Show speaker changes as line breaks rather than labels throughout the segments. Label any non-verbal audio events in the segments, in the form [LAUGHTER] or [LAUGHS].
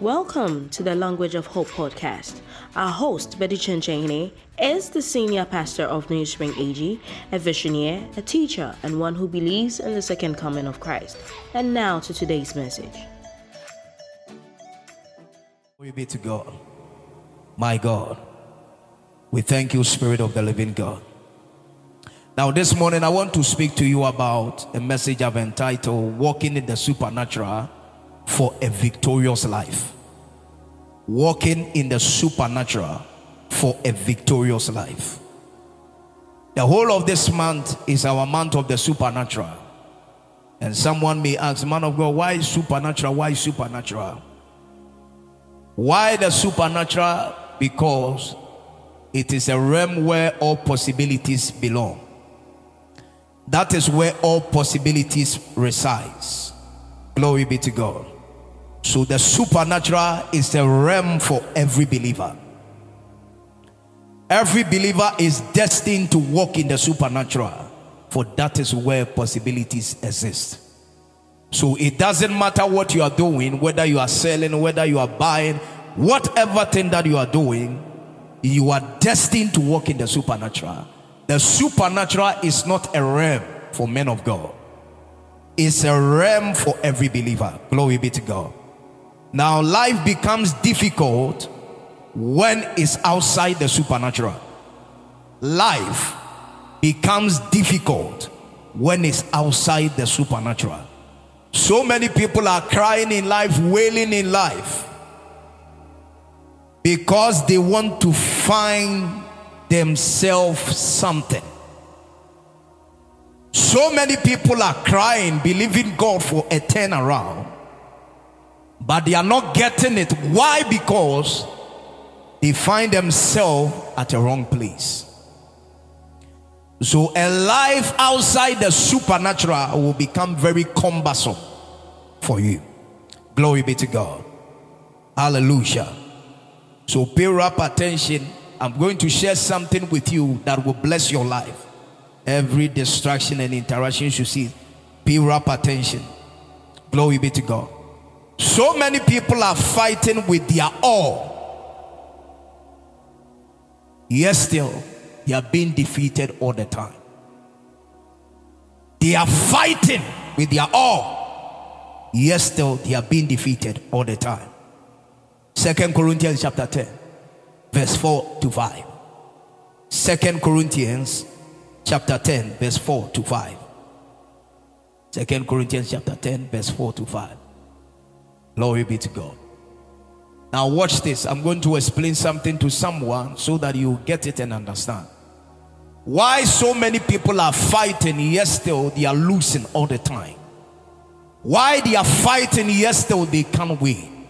Welcome to the Language of Hope podcast. Our host, Betty Chenchene, is the senior pastor of New Spring AG, a visionary, a teacher, and one who believes in the second coming of Christ. And now to today's message.
Glory be to God. My God. We thank you, Spirit of the living God. Now, this morning, I want to speak to you about a message I've entitled Walking in the Supernatural for a Victorious Life. Walking in the Supernatural for a Victorious Life. The whole of this month is our month of the supernatural. And someone may ask, Man of God, why supernatural? Why supernatural? Why the supernatural? Because it is a realm where all possibilities belong. That is where all possibilities resides. Glory be to God. So the supernatural is a realm for every believer. Every believer is destined to walk in the supernatural, for that is where possibilities exist. So it doesn't matter what you are doing, whether you are selling, whether you are buying, whatever thing that you are doing, you are destined to walk in the supernatural. The supernatural is not a realm for men of God, it's a realm for every believer. Glory be to God. Now, life becomes difficult when it's outside the supernatural. Life becomes difficult when it's outside the supernatural. So many people are crying in life, wailing in life because they want to find themselves something. So many people are crying, believing God for a turnaround, but they are not getting it. Why? Because they find themselves at a wrong place. So, a life outside the supernatural will become very cumbersome for you. Glory be to God. Hallelujah. So, pay up attention. I'm going to share something with you that will bless your life. Every distraction and interaction you see, pay up attention. Glory be to God. So many people are fighting with their all. Yes, still, they are being defeated all the time. They are fighting with their all. Yes, still, they are being defeated all the time. Second Corinthians chapter 10, verse 4 to 5. Second Corinthians chapter 10, verse 4 to 5. Second Corinthians chapter 10, verse 4 to 5. Glory be to God. Now, watch this. I'm going to explain something to someone so that you get it and understand. Why so many people are fighting, yes, still they are losing all the time. Why they are fighting, yes, still they can't win.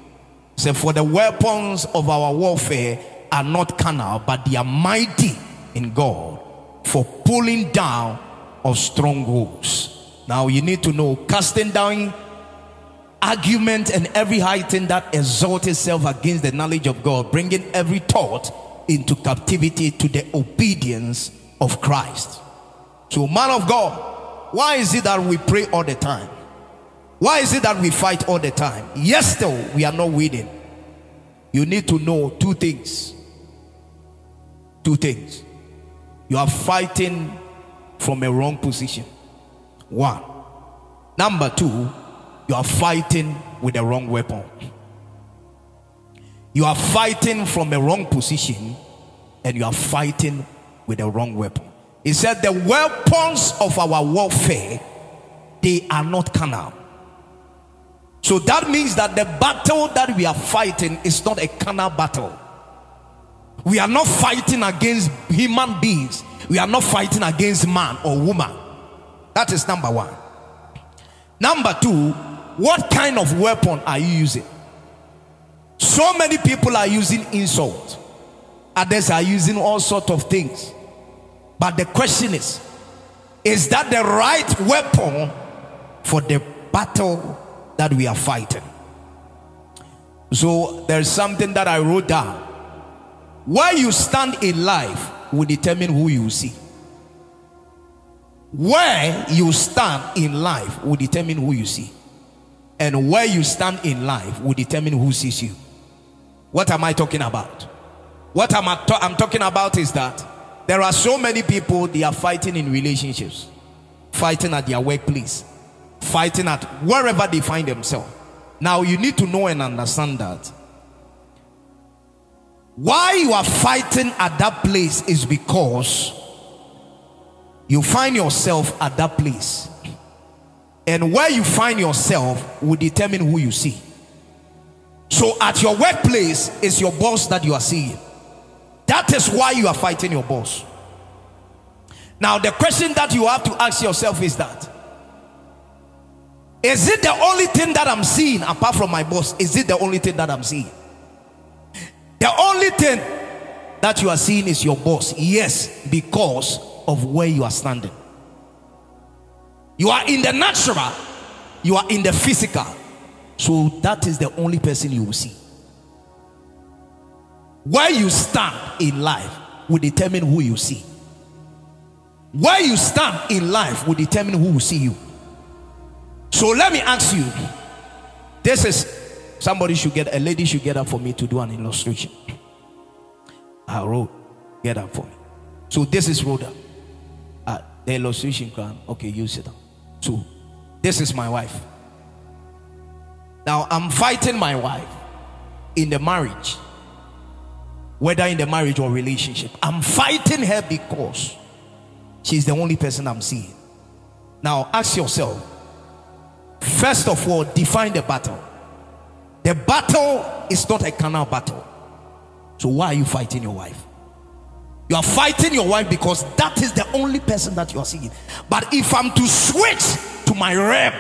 So, for the weapons of our warfare are not carnal, but they are mighty in God for pulling down of strongholds. Now, you need to know casting down argument and every high thing that exalts itself against the knowledge of God, bringing every thought into captivity to the obedience of Christ. So, man of God, why is it that we pray all the time? Why is it that we fight all the time? Yes, still, we are not winning. You need to know two things. Two things. You are fighting from a wrong position. One. Number two, you are fighting with the wrong weapon. You are fighting from a wrong position and you are fighting with the wrong weapon. He said, The weapons of our warfare, they are not carnal. So that means that the battle that we are fighting is not a carnal battle. We are not fighting against human beings, we are not fighting against man or woman. That is number one. Number two, what kind of weapon are you using? So many people are using insult. Others are using all sorts of things. But the question is, is that the right weapon for the battle that we are fighting? So there's something that I wrote down. Where you stand in life will determine who you see. Where you stand in life will determine who you see. And where you stand in life will determine who sees you. What am I talking about? What I'm, I'm talking about is that there are so many people they are fighting in relationships, fighting at their workplace, fighting at wherever they find themselves. Now you need to know and understand that why you are fighting at that place is because you find yourself at that place. And where you find yourself will determine who you see. So at your workplace is your boss that you are seeing. That is why you are fighting your boss. Now, the question that you have to ask yourself is that is it the only thing that I'm seeing apart from my boss? Is it the only thing that I'm seeing? The only thing that you are seeing is your boss. Yes, because of where you are standing. You are in the natural, you are in the physical. So that is the only person you will see. Where you stand in life will determine who you see. Where you stand in life will determine who will see you. So let me ask you this is somebody should get a lady should get up for me to do an illustration. I wrote, get up for me. So this is Rhoda. Uh, the illustration okay, you sit down. So this is my wife. Now I'm fighting my wife in the marriage, whether in the marriage or relationship. I'm fighting her because she's the only person I'm seeing. Now ask yourself, first of all, define the battle. The battle is not a carnal battle. So why are you fighting your wife? You are fighting your wife because that is the only person that you are seeing. But if I'm to switch to my realm,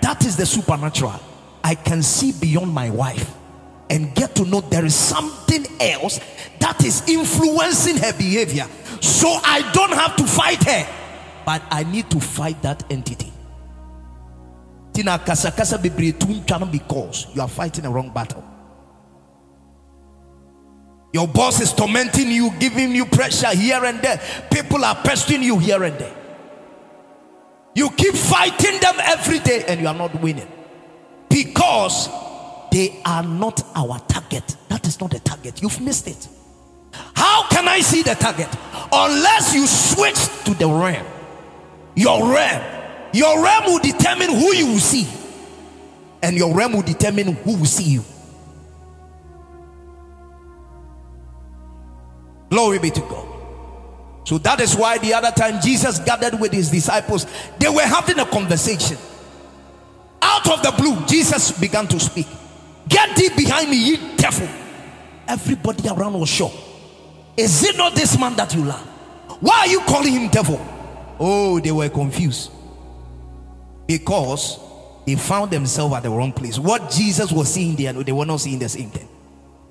that is the supernatural. I can see beyond my wife and get to know there is something else that is influencing her behavior. So I don't have to fight her, but I need to fight that entity. Because you are fighting a wrong battle. Your boss is tormenting you, giving you pressure here and there. People are pestering you here and there. You keep fighting them every day and you are not winning because they are not our target. That is not the target. You've missed it. How can I see the target? Unless you switch to the realm. Your realm. Your realm will determine who you will see, and your realm will determine who will see you. Glory be to God. So that is why the other time Jesus gathered with his disciples, they were having a conversation. Out of the blue, Jesus began to speak. Get thee behind me, ye devil. Everybody around was sure. Is it not this man that you love? Why are you calling him devil? Oh, they were confused because they found themselves at the wrong place. What Jesus was seeing there, they were not seeing the same thing.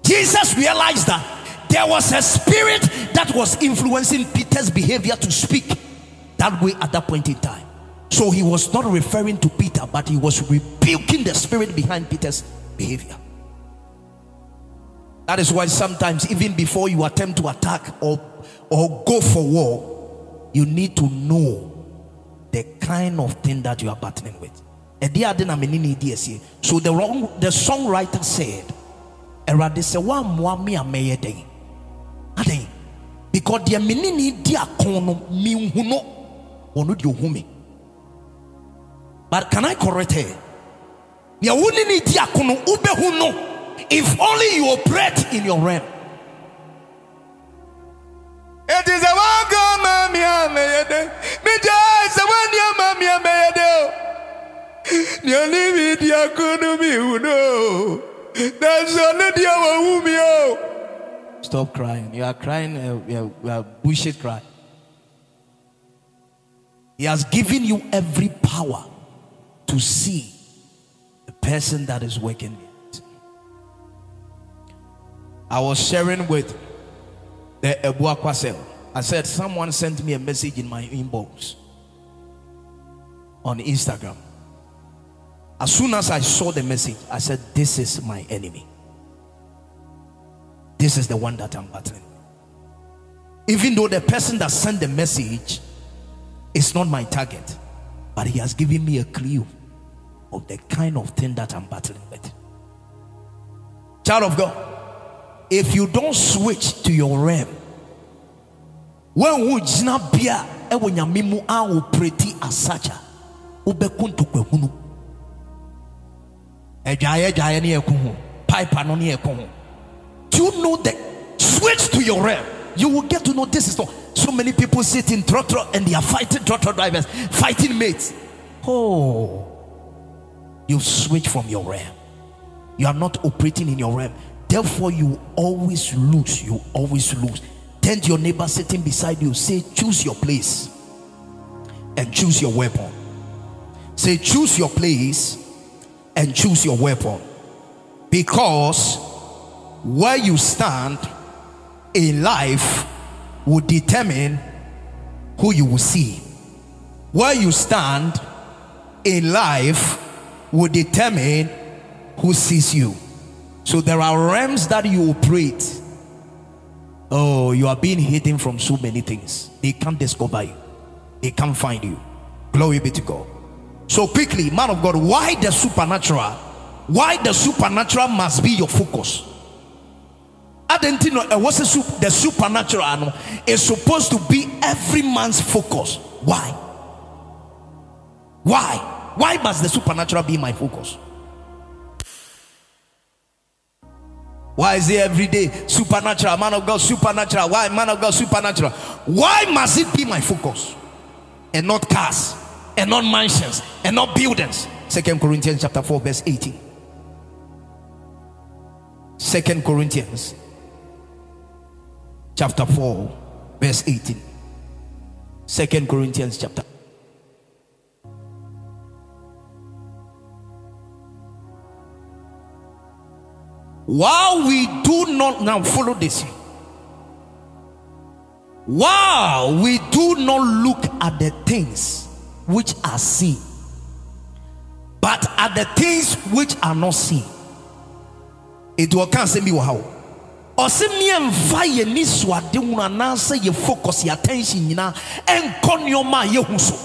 Jesus realized that there was a spirit that was influencing Peter's behavior to speak that way at that point in time. So he was not referring to Peter, but he was rebuking the spirit behind Peter's behavior. That is why sometimes, even before you attempt to attack or, or go for war, you need to know the kind of thing that you are battling with. So the wrong the songwriter said, Se adan because deɛ mene ne di ako no menhu no ɔno deɛ ɔhu me but can i correct her deɛ wo ne ne di ako no wobɛhu no if only you operate in your realm
It is a one go mammy amede. Me just a one year mammy amede. Nyani mi dia kono mi uno. That's on the dia wa umi
Stop crying. You are crying uh, you are, bullshit cry. He has given you every power to see the person that is working it. I was sharing with the Ebua Kwasel. I said, Someone sent me a message in my inbox on Instagram. As soon as I saw the message, I said, This is my enemy. This is the one that I'm battling. Even though the person that sent the message is not my target, but he has given me a clue of the kind of thing that I'm battling with. Child of God, if you don't switch to your realm, when would nyame mu a operate as such a wobɛko ntokwa adwaeɛ adwaeɛ ne yɛko ho pipe ano yɛko ho do you know that switch to your realm? You will get to know this is not so many people sit in trotro and they are fighting trotro drivers fighting mates. Oh you switch from your realm. You are not operating in your realm. Therefore you always lose you always lose. Turn your neighbor sitting beside you say choose your place and choose your weapon. Say choose your place and choose your weapon. Because where you stand in life will determine who you will see. Where you stand in life will determine who sees you. So there are realms that you operate. Oh, you are being hidden from so many things. They can't discover you, they can't find you. Glory be to God. So quickly, man of God, why the supernatural? Why the supernatural must be your focus? I didn't know uh, what's the, supernatural is supposed to be every man's focus. Why? Why? Why must the supernatural be my focus? Why is it every day supernatural? Man of God, supernatural. Why, man of God, supernatural? Why must it be my focus and not cars? and not mansions and not buildings. Second Corinthians chapter 4, verse 18. Second Corinthians chapter 4, verse 18. Second Corinthians chapter while we do not now follow this while we do not look at the things which are seen, but at the things which are not seen. It will can't me wow. Ɔsɛ mmiɛmfa yɛ nisuade ho anaasɛ yɛ focus yɛ attention ɛnkɔ nneɛma a so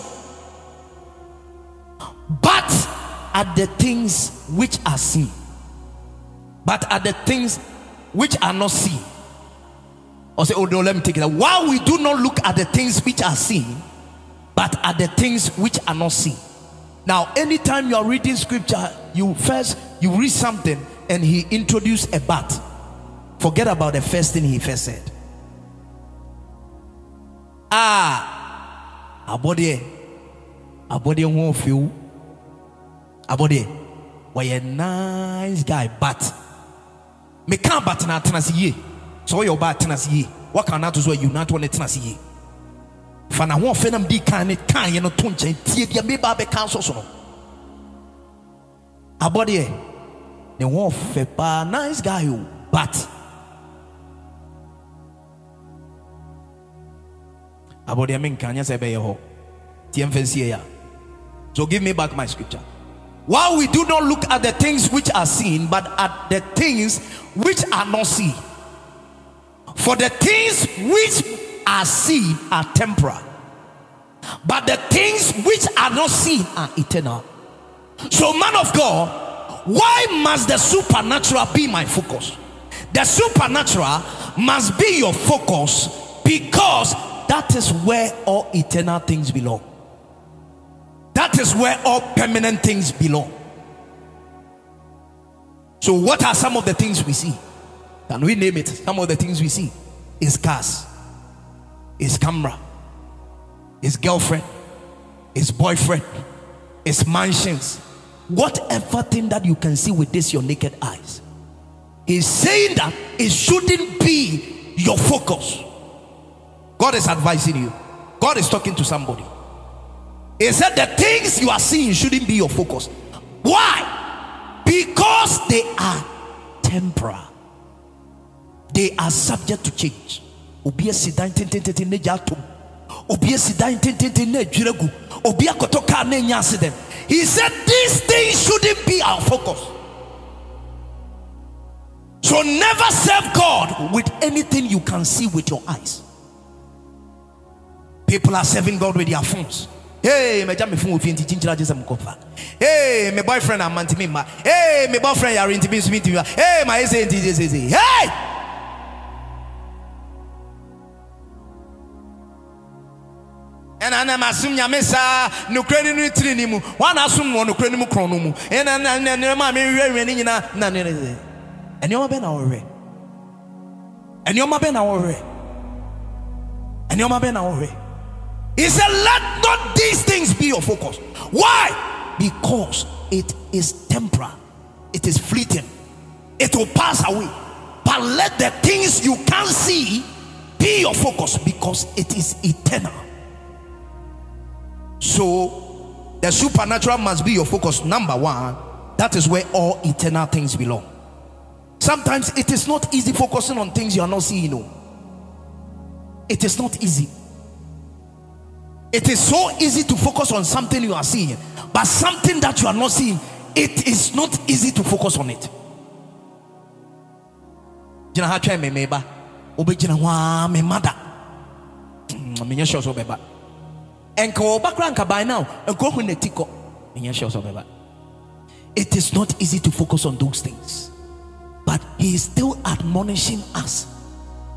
but are the things which are seen but are the things which are not seen say oh no let me take it out while we do not look at the things which are seen but at the things which are not seen. Now, anytime you are reading scripture, you first you read something and he introduced a but. Forget about the first thing he first said. Ah, abode, abode won't feel. Abode, why a nice guy, but me can't but na tenasi So your bat tenasi What can I do so you not want tenasi fa na ho nam di kan ne kan yɛ no nkyɛn tie deɛ meba bɛka nso so no abɔdeɛ ne ho ɔfɛ paa nice guy but abɔdeɛ menka nyɛ sɛ ɛbɛyɛ hɔ tie mfa nsie ya. So give me back my scripture. While we do not look at the things which are seen but at the things which are not seen. For the things which are seen are temporal, but the things which are not seen are eternal. So, man of God, why must the supernatural be my focus? The supernatural must be your focus because that is where all eternal things belong. That is where all permanent things belong. So, what are some of the things we see? Can we name it? Some of the things we see is cars is camera, is girlfriend, is boyfriend, is mansions, whatever thing that you can see with this your naked eyes. He's saying that it shouldn't be your focus. God is advising you. God is talking to somebody. He said the things you are seeing shouldn't be your focus. Why? Because they are temporal. They are subject to change obi asi dan tententen ne gya atom obi asi dan tententen ne adwira gu obi ne nya he said these things shouldn't be our focus so never serve god with anything you can see with your eyes people are serving god with their phones. Hey mɛgya me fon ofie nti kyinkyira gye sɛ mekɔfa hey me boyfriend ama ntimi mma hey me boyfriend yare ntimi nsumi ntimi ma. Hey ma ɛsɛ nti sɛ sɛ hey! Ɛna na masom nyame saa nokorɛ ni no tiri ni mu. Wana asom wɔ nokorɛ no mu korɔ no mu. Ɛna nneɛma a mehwehwɛ no nyinaa na ne ɛnneɔma bɛ na wɔhwɛ ɛnneɔma bɛ na wɔhwɛ ɛnneɔma bɛ na wɔhwɛ he said let not these things be your focus why because it is temporal it is fleeting it will pass away but let the things you can't see be your focus because it is eternal so the supernatural must be your focus. Number one, that is where all eternal things belong. Sometimes it is not easy focusing on things you are not seeing. No, it is not easy. It is so easy to focus on something you are seeing, but something that you are not seeing, it is not easy to focus on it. By mm, now it is not easy to focus on those things but he is still admonishing us.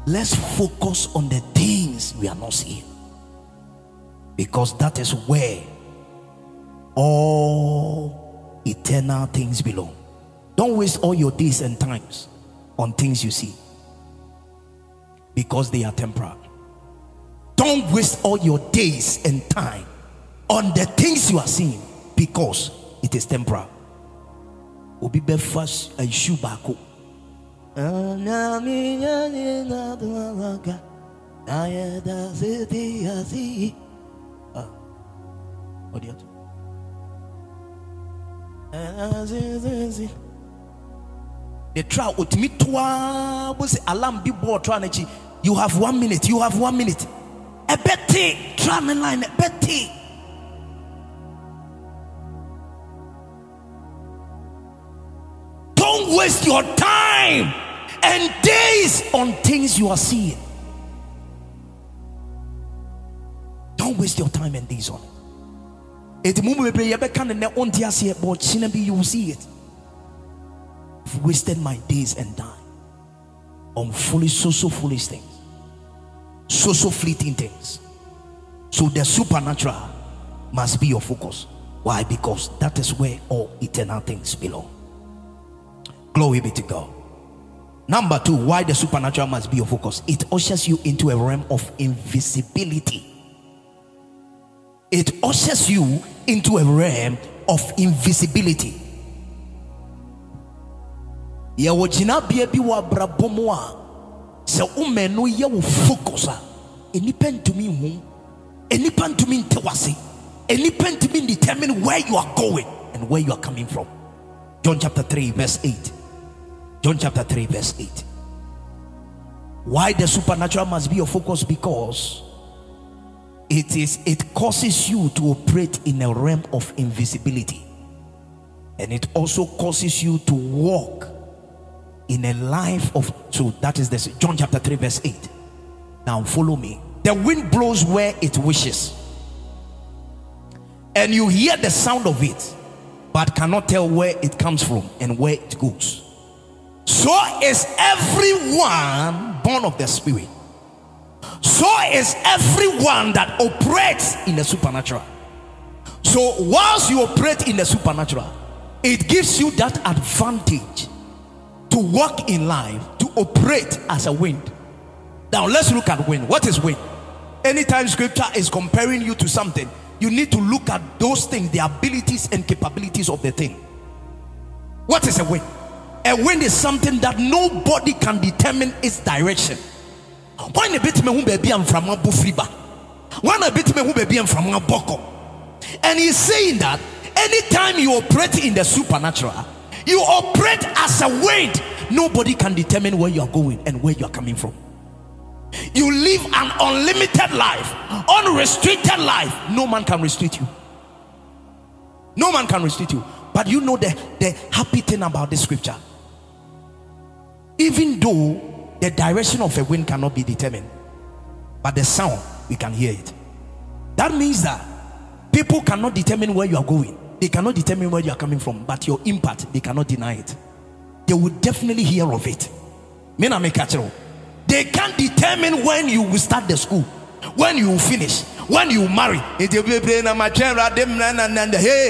Let's focus on the things we are not seeing because that is where all eternal things belong. Don't waste all your days and times on things you see. Because they are temporal. Don't waste all your days and time on the things you are seeing because it is temporal. Obi be and back. The trial with me uh, was alarm be bought you have one minute you have one minute. Ɛbɛte traveling line ɛbɛte don't waste your time and days on things you are seeing. Don't waste your time and days on it bi you will see it I've wasted my days and time on foolish so so foolish things so so fleeting things. So the supernatural must be your focus. Why? Because that is where all eternal things belong. Glory be to God. Number two, why the supernatural must be your focus? It ushers you into a realm of invisibility. It ushers you into a realm of invisibility. yɛwɔ gyinabea bi wɔ abrabɔ mu a sɛ woma no yɛ wo focus a enipa ntumi hu enipa ntumi nte wase enipa ntumi determine where you are going and where you are coming from. John chapter 3 verse 8 john chapter 3 verse 8 why the supernatural must be your focus? Because it is it causes you to operate in a realm of invisibility. And it also causes you to walk in a life of so that is this John chapter 3 verse 8 now follow me. The wind blows where it wishes. And you hear the sound of it but cannot tell where it comes from and where it goes. So is everyone born of the spirit so is everyone that operates in the supernatural so whilst you operate in the supernatural it gives you that advantage to walk in life, to operate as a wind. Now let's look at wind. What is wind? Anytime scripture is comparing you to something, you need to look at those things, the abilities and capabilities of the thing. What is a wind? A wind is something that nobody can determine its direction. Why a bit me who baby am from a bufriba? Why a baby am from a boko? And he's saying that anytime you operate in the supernatural, you operate as a wind. Nobody can determine where you are going and where you are coming from. You live an unlimited life, unrestricted life. No man can restrict you. No man can restrict you. But you know the, the happy thing about this scripture. Even though the direction of a wind cannot be determined, but the sound, we can hear it. That means that People cannot determine where you are going. They cannot determine where you are coming from, but your impact, they cannot deny it. They will definitely hear of it. They can't determine when you will start the school, when you will finish, when you marry.
Hey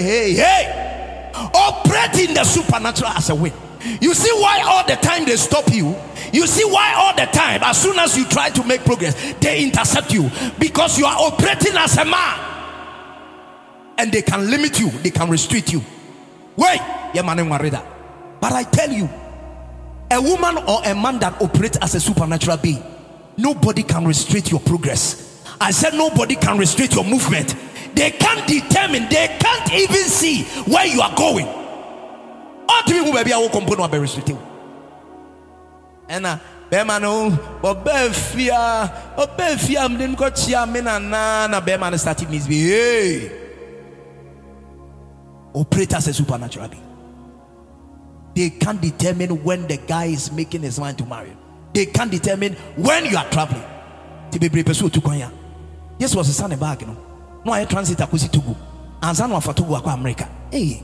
hey
Hey, operate in the supernatural as a way. You see why all the time they stop you? You see why all the time, as soon as you try to make progress, they intercept you because you are operating as a man and they can limit you, they can restrict you. Wait. But I tell you, a woman or a man that operates as a supernatural being, nobody can restrict your progress. I said nobody can restrict your movement. They can't determine, they can't even see where you are going. Ultimately, maybe I will complain about restricting.
ɛna bɛrima no ɔbɛn fia ɔbɛn fia mu de nkɔ kyia me nana na bɛrima no misbehave.
Operate as a supernatural being. They can't determine when the guy is making his mind to marry. They can't determine when you are traveling. To be prepared to Konya. Yes, was a son of bag, you know. No, I transit a kusi Togo. And son of Togo, America. Hey,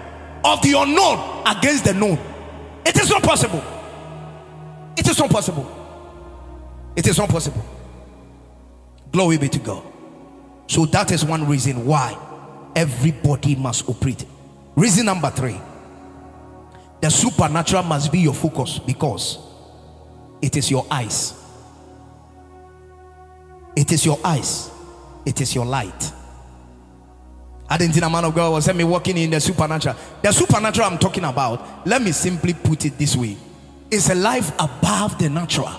of the unknown against the known. It is not possible. It is not possible. It is not possible. Glory be to God. So that is one reason why everybody must operate. Reason number three the supernatural must be your focus because it is your eyes. It is your eyes. It is your light. I didn't think a man of God was me walking in the supernatural. The supernatural I'm talking about, let me simply put it this way it's a life above the natural.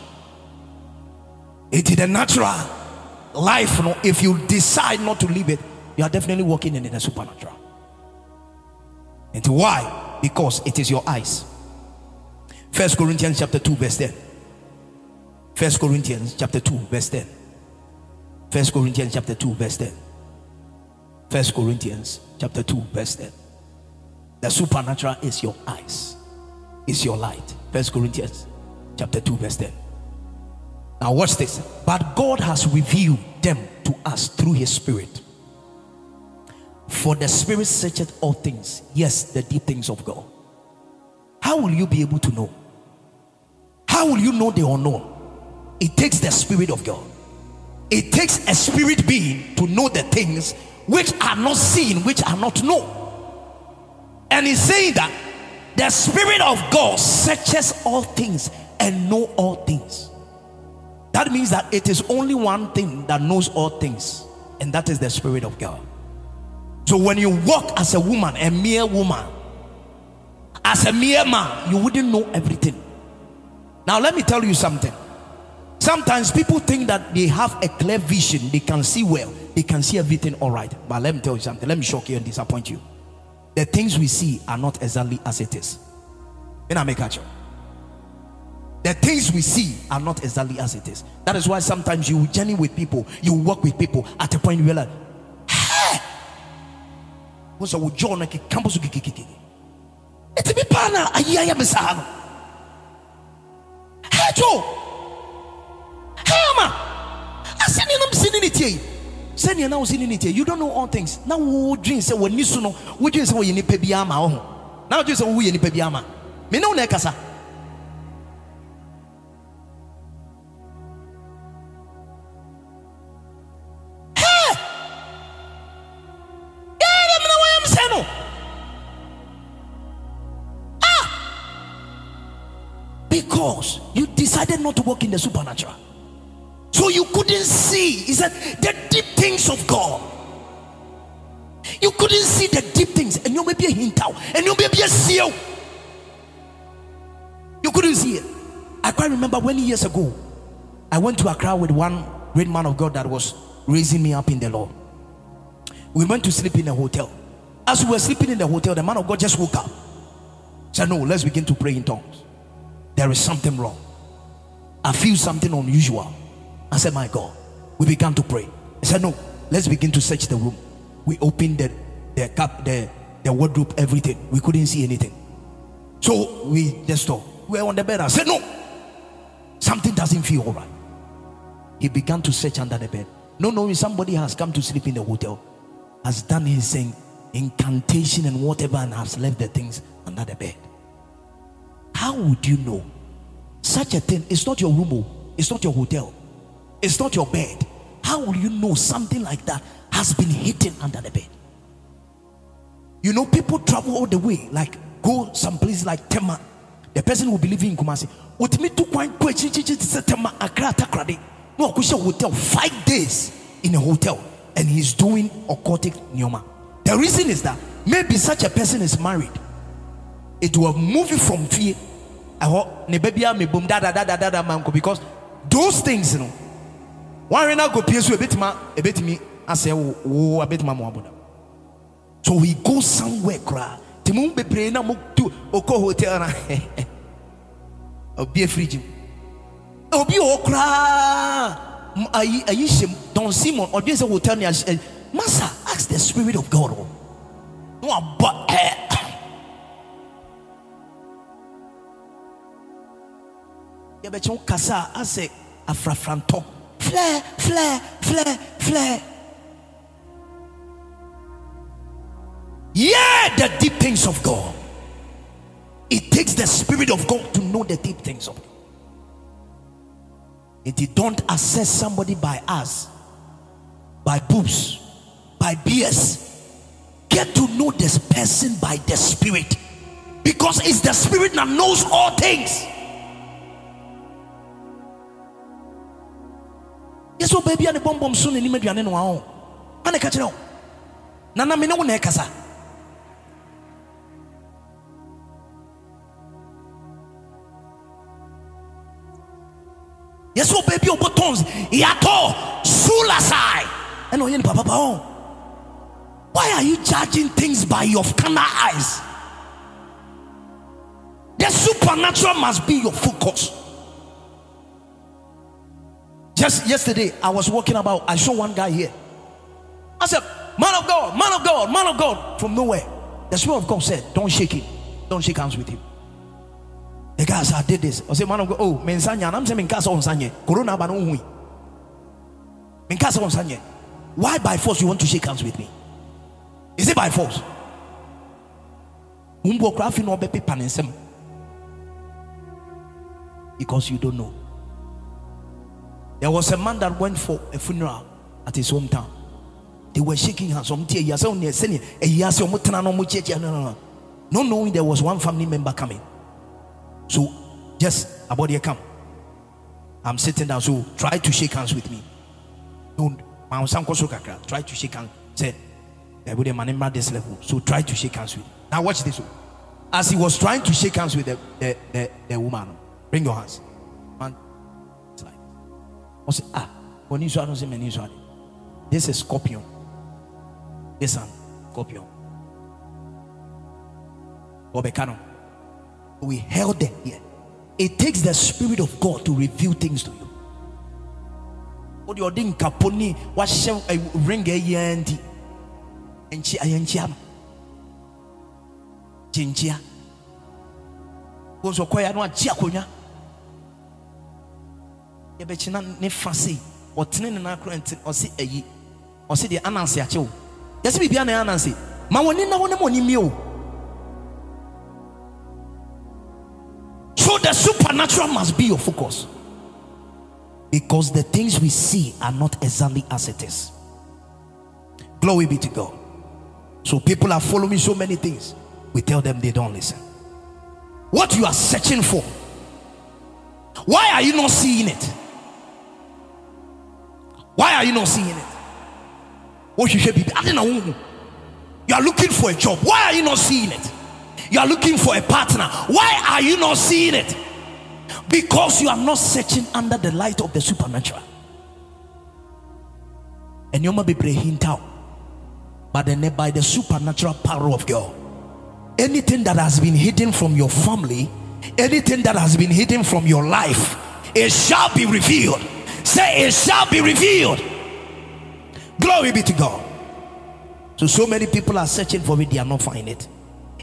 It is the natural life. No, if you decide not to live it, you are definitely walking in the supernatural. And why? Because it is your eyes. First Corinthians chapter 2, verse 10. First Corinthians chapter 2, verse 10. First Corinthians chapter 2, verse 10. First Corinthians chapter 2, verse 10. The supernatural is your eyes, is your light. First Corinthians chapter 2, verse 10. Now watch this. But God has revealed them to us through his spirit. For the spirit searcheth all things, yes, the deep things of God. How will you be able to know? How will you know the unknown? It takes the spirit of God. It takes a spirit being to know the things which are not seen, which are not known. And he's saying that the spirit of God searches all things and know all things. That means that it is only one thing that knows all things, and that is the spirit of God. So when you walk as a woman, a mere woman, as a mere man, you wouldn't know everything. Now, let me tell you something. Sometimes people think that they have a clear vision, they can see well, they can see everything all right. But let me tell you something, let me shock you and disappoint you. The things we see are not exactly as it is. The things we see are not exactly as it is. That is why sometimes you journey with people, you work with people at a point you realize, hey? It's a pana, a year besano. Hey, Joe. Hey, ma. I seen you not Send you now seeing it You don't know all things. Now, who dream say when you know, we dream say when you need pebiama. Now, just say we need pebiama. Me no nekasa. Because you decided not to walk in the supernatural. You couldn't see. He said, the deep things of God. You couldn't see the deep things. And you may be a hint out. And you may be a seal. You couldn't see it. I quite remember many years ago, I went to Accra with one great man of God that was raising me up in the Lord. We went to sleep in a hotel. As we were sleeping in the hotel, the man of God just woke up. Said, No, let's begin to pray in tongues. There is something wrong. I feel something unusual. I said, My God. We began to pray. He said, No, let's begin to search the room. We opened the, the cup, the, the wardrobe, everything. We couldn't see anything. So we just thought, we're on the bed. I said, No, something doesn't feel all right. He began to search under the bed. No, no, somebody has come to sleep in the hotel, has done his incantation and whatever, and has left the things under the bed. How would you know? Such a thing, it's not your room, oh. it's not your hotel, it's not your bed. How will you know something like that has been hidden under the bed? You know, people travel all the way, like go some place like Tema. The person will be living in Kumasi. With me to Tema, Accra, Takoradi. No, hotel, five days in a hotel, and he's doing occultic neoma. The reason is that maybe such a person is married. It will move you from fear. Because those things you know. One rena go piesu a bit ma a bit me I say oh a bit ma mo So we go somewhere cry. Timu bebre na mo to oko hotel na. [LAUGHS] Obi afriji. Obi okra. Ayi ayi shem Don Simon obi say hotel ni Master ask the spirit of God. No but eh yɛbɛkyɛ wo kasa a asɛ afrafrantɔ flɛ flɛ flɛ flɛ yeah the deep things of god. It takes the spirit of god to know the deep things of god. You don't assess somebody by us by boobs by BS get to know this person by the spirit. Because it's the spirit that knows all things sɛ ɔbaa bia ne bɔmbɔm so n'anim aduane no wa ho ane ka kyerɛ wo. Nana me ne wo na ɛkasa. Yɛ sɛ ɔbaa bi a ɔbɔ tons yɛatɔ sulasai ɛna ɔyɛ nipa papa ho why are you judging things by your carnal eyes? The supernatural must be your focus just yesterday, I was walking about, I saw one guy here. I said, Man of God, man of God, man of God, from nowhere. The Spirit of God said, Don't shake him, don't shake hands with him. The guy said, I did this. I said, Man of God, oh, mensanya, I'm saying, Minkasa on Sanye, Corona Banui. Minkasa on Sanye. Why by force you want to shake hands with me? Is it by force? Because you don't know. There was a man that went for a funeral at his hometown. They were shaking hands. No, no, Not knowing there was one family member coming. So just about here come. I'm sitting down. So try to shake hands with me. Don't try to shake hands. Say, I would man this level. So try to shake hands with. Now watch this. Oh. As he was trying to shake hands with the, the, the, the woman, bring your hands. Ɔsɛ ah wɔn nso ano sɛ mɛ nso ade this is scorpion. This one scorpion. Ɔbɛka no we held them here. It takes the spirit of God to reveal things to you. Wode ɔde nkapo ni wahyɛ ring ɛyɛ nti nkyi ayɛ nkyia no kyenkyia wɔn nso kɔɛ ano akyi akonnwa yɛbɛkyina ne fa sei. Ɔtene ne nan kora nti ɔse ayi. Ɔse deɛ ananse akyɛw yɛsɛ biribia na ananse ma wɔni na wɔne ma ɔni mie o so the supernatural must be your focus. Because the things we see are not exactly as it is. Glory be to god. So people are following so many things. We tell them they don't listen. What you are searching for why are you not seeing it why are you not seeing it? What you should be. You are looking for a job. Why are you not seeing it? You are looking for a partner. Why are you not seeing it? Because you are not searching under the light of the supernatural. And you might be hint out. but then by the supernatural power of God. Anything that has been hidden from your family, anything that has been hidden from your life, it shall be revealed. Say, it shall be revealed. Glory be to God. So, so many people are searching for it, they are not finding it.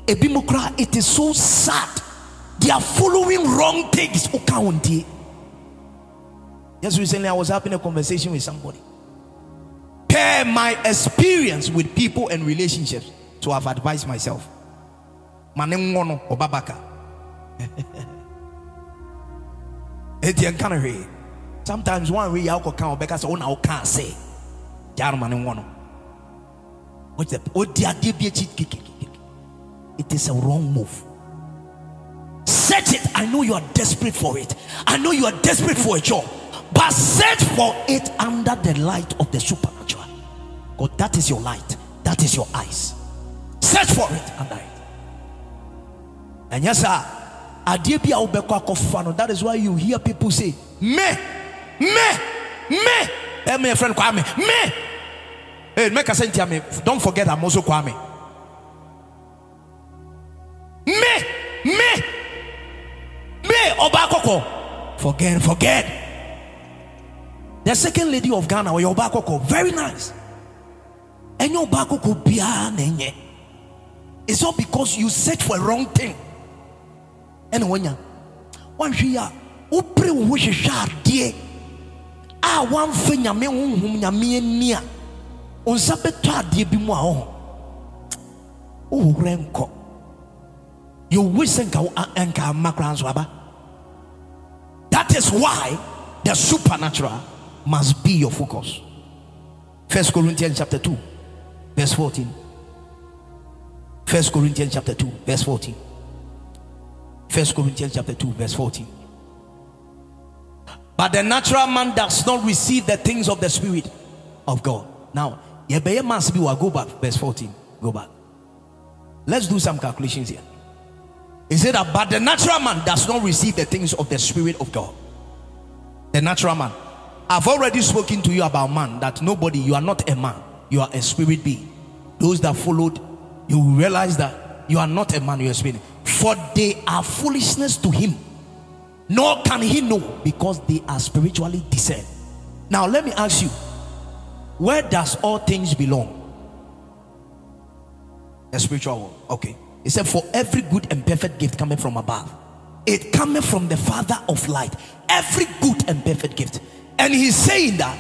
It is so sad. They are following wrong things. Just recently, I was having a conversation with somebody. Pair my experience with people and relationships, to have advised myself. Manemwono Obabaka. [LAUGHS] Etian Canary. Sometimes one way you can because on our can't say. Jarman one. What's the what it is a wrong move. Search it. I know you are desperate for it. I know you are desperate for a job. But search for it under the light of the supernatural. God, that is your light. That is your eyes. Search for it under it. And yes, sir. That is why you hear people say, Me, me, me. Hey, my friend Kwame, me. Hey, make a sense me. Don't forget I'm also Kwame. Me, me, me. Obakoko. Forget, forget. The second lady of Ghana, or your Obakoko, very nice. And your Obakoko biya It's all because you search for a wrong thing. And when you one here, upre wo hwehwɛ adeɛ a wamfa nyame honhom nyame ani a wo nsa bɛtɔ adeɛ bi mu a ɔho wohohorɛ nkɔ yɛwu sɛ nka nka amma koraa nso aba that is why the supernatural must be your focus. First Corinthians chapter 2, verse 14. First Corinthians chapter 2, verse 14. First Corinthians chapter 2, verse 14. But the natural man does not receive the things of the spirit of God. Now, go back, verse 14. Go back. Let's do some calculations here. Is it that but the natural man does not receive the things of the spirit of God? The natural man I've already spoken to you about man that nobody, you are not a man, you are a spirit being. Those that followed, you realize that you are not a man, you are a spirit. For they are foolishness to him, nor can he know because they are spiritually discerned. Now, let me ask you, where does all things belong? The spiritual world. Okay. He said, For every good and perfect gift coming from above, it coming from the Father of light. Every good and perfect gift. And he's saying that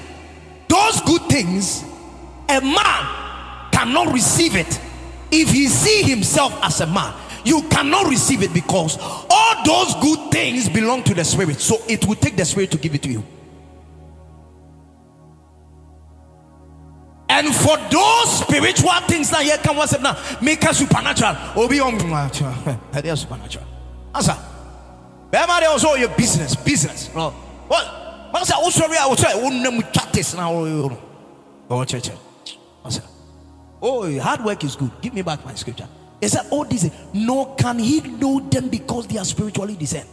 those good things, a man cannot receive it if he see himself as a man. You cannot receive it because all those good things belong to the spirit. So it will take the spirit to give it to you. And for those spiritual things now, here come what's now, make us supernatural. Obi on supernatural. [LAUGHS] Answer. Everybody also your business, business. What? wọn sɛ wosɔre a wosɔ ɛ wonam twa tes na wɔyɛ ɔwɔ kyerɛkyerɛ ɔsɛ oh hard work is good give me back my scripture he said all this nor can he know them because they are spiritually discerned?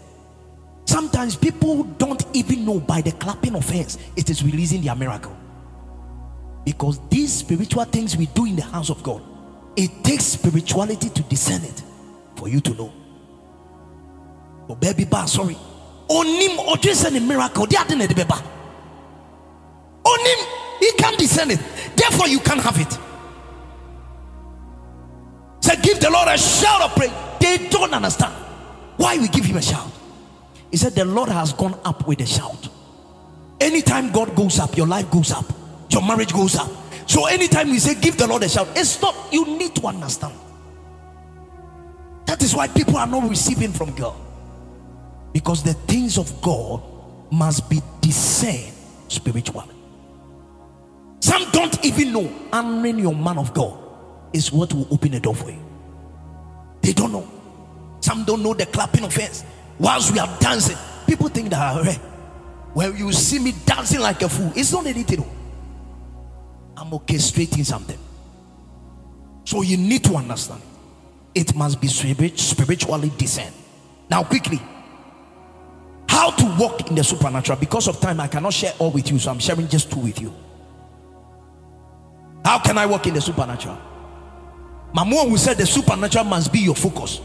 Sometimes people don't even know by the clapping of hands it is releasing their miracle. Because these spiritual things we do in the house of God it takes spirituality to discern it for you to know. Oh baby bar sorry. Onim ɔdwe sɛ ne miracle ade na ɛde bɛba onim he can't discern it. Therefore you can't have it say give the lord a shout of praise. They don't understand why we give him a shout. He said the lord has gone up with a shout. Anytime god goes up your life goes up. Your marriage goes up. So anytime we say give the lord a shout it's not you need to understand. That is why people are not receiving from god. Because the things of God must be discerned spiritually. Some don't even know honoring your man of God is what will open the door for you. They don't know. Some don't know the clapping of hands. Whilst we are dancing, people think that ah, eh, hey, when you see me dancing like a fool, it's not anything. Oh. I'm orchestrating something. So you need to understand it must be spiritually discerned. Now, quickly, how to walk in the supernatural because of time i cannot share all with you so i'm sharing just two with you How can I walk in the supernatural? Mamua who said the supernatural must be your focus.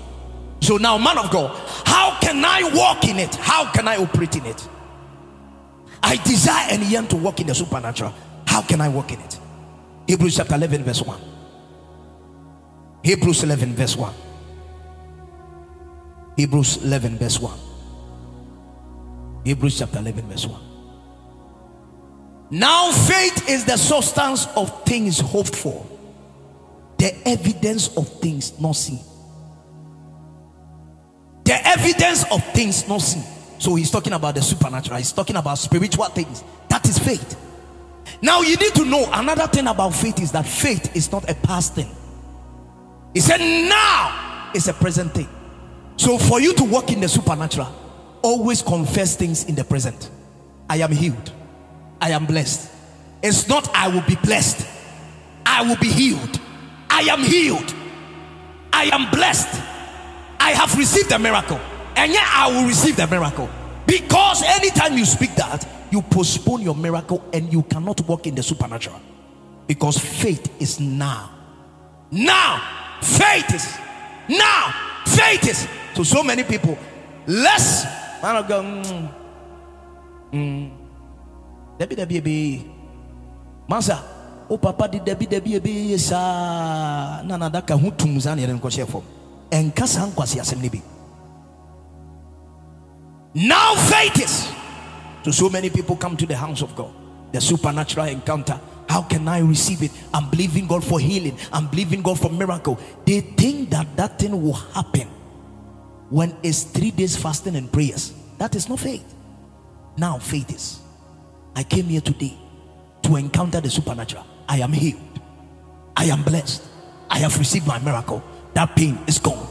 So now, man of God, how can I walk in it? How can I operate in it? I desire and yearn to walk in the supernatural. How can I walk in it? Hebrews chapter 11, verse 1. Hebrews 11, verse 1. Hebrews 11, verse 1. Hebrews chapter 11, verse 1. Now, faith is the substance of things hoped for, the evidence of things not seen. The evidence of things not seen. So, he's talking about the supernatural, he's talking about spiritual things. That is faith. Now, you need to know another thing about faith is that faith is not a past thing, he said, now it's a present thing. So, for you to walk in the supernatural, always confess things in the present. I am healed. I am blessed. It's not I will be blessed. I will be healed. I am healed. I am blessed. I have received a miracle. And yet I will receive the miracle. Because anytime you speak that, you postpone your miracle and you cannot walk in the supernatural. Because faith is now. Now. Faith is. Now. Faith is. So, so many people, less man of God. Mm, mm. Debbie, Oh papa di Debbie, Debbie, Debbie, sa na na daka hutum zani yɛrɛ nkɔhyɛ fam. Ɛnka saa asɛm ne bi. Now faith is. So so many people come to the house of God. The supernatural encounter. How can I receive it? I'm believing God for healing. I'm believing God for miracle. They think that that thing will happen when it's three days fasting and prayers. That is not faith. Now, faith is. I came here today to encounter the supernatural. I am healed. I am blessed. I have received my miracle. That pain is gone.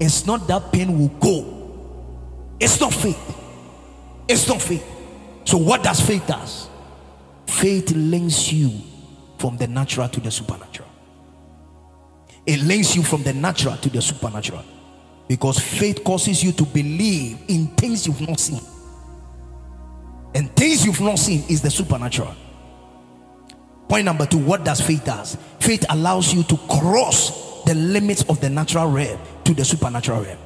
It's not that pain will go. It's not faith. It's not faith. So, what does faith does? Faith links you from the natural to the supernatural. It links you from the natural to the supernatural. Because faith causes you to believe in things you've not seen. And things you've not seen is the supernatural. Point number two what does faith does? Faith allows you to cross the limits of the natural realm to the supernatural realm.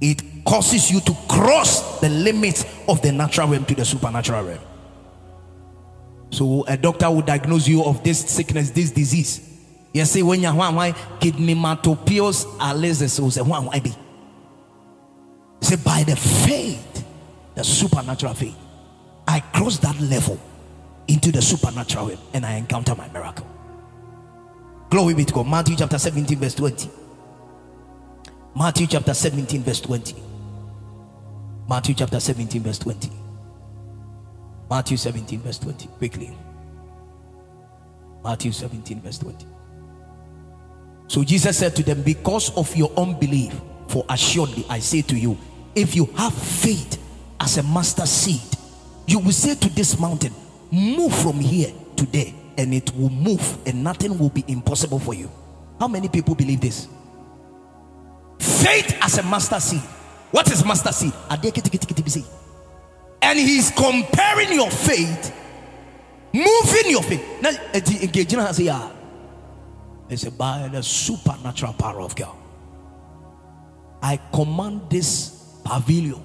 It causes you to cross the limits of the natural realm to the supernatural realm. So a doctor will diagnose you of this sickness, this disease you say when one why kidnematopios alesis was a one why be. Say by the faith, the supernatural faith, I cross that level into the supernatural realm and I encounter my miracle. Glory be to God. Matthew chapter 17, verse 20. Matthew chapter 17, verse 20. Matthew chapter 17, verse 20. Matthew 17, verse 20. Quickly. Matthew 17, verse 20. So Jesus said to them, Because of your unbelief, for assuredly I say to you, if you have faith as a mustard seed, you will say to this mountain, Move from here today and it will move, and nothing will be impossible for you. How many people believe this? Faith as a mustard seed. What is mustard seed? And he's comparing your faith, moving your faith. Now, eh, Yeah, it's by the supernatural power of God. I command this pavilion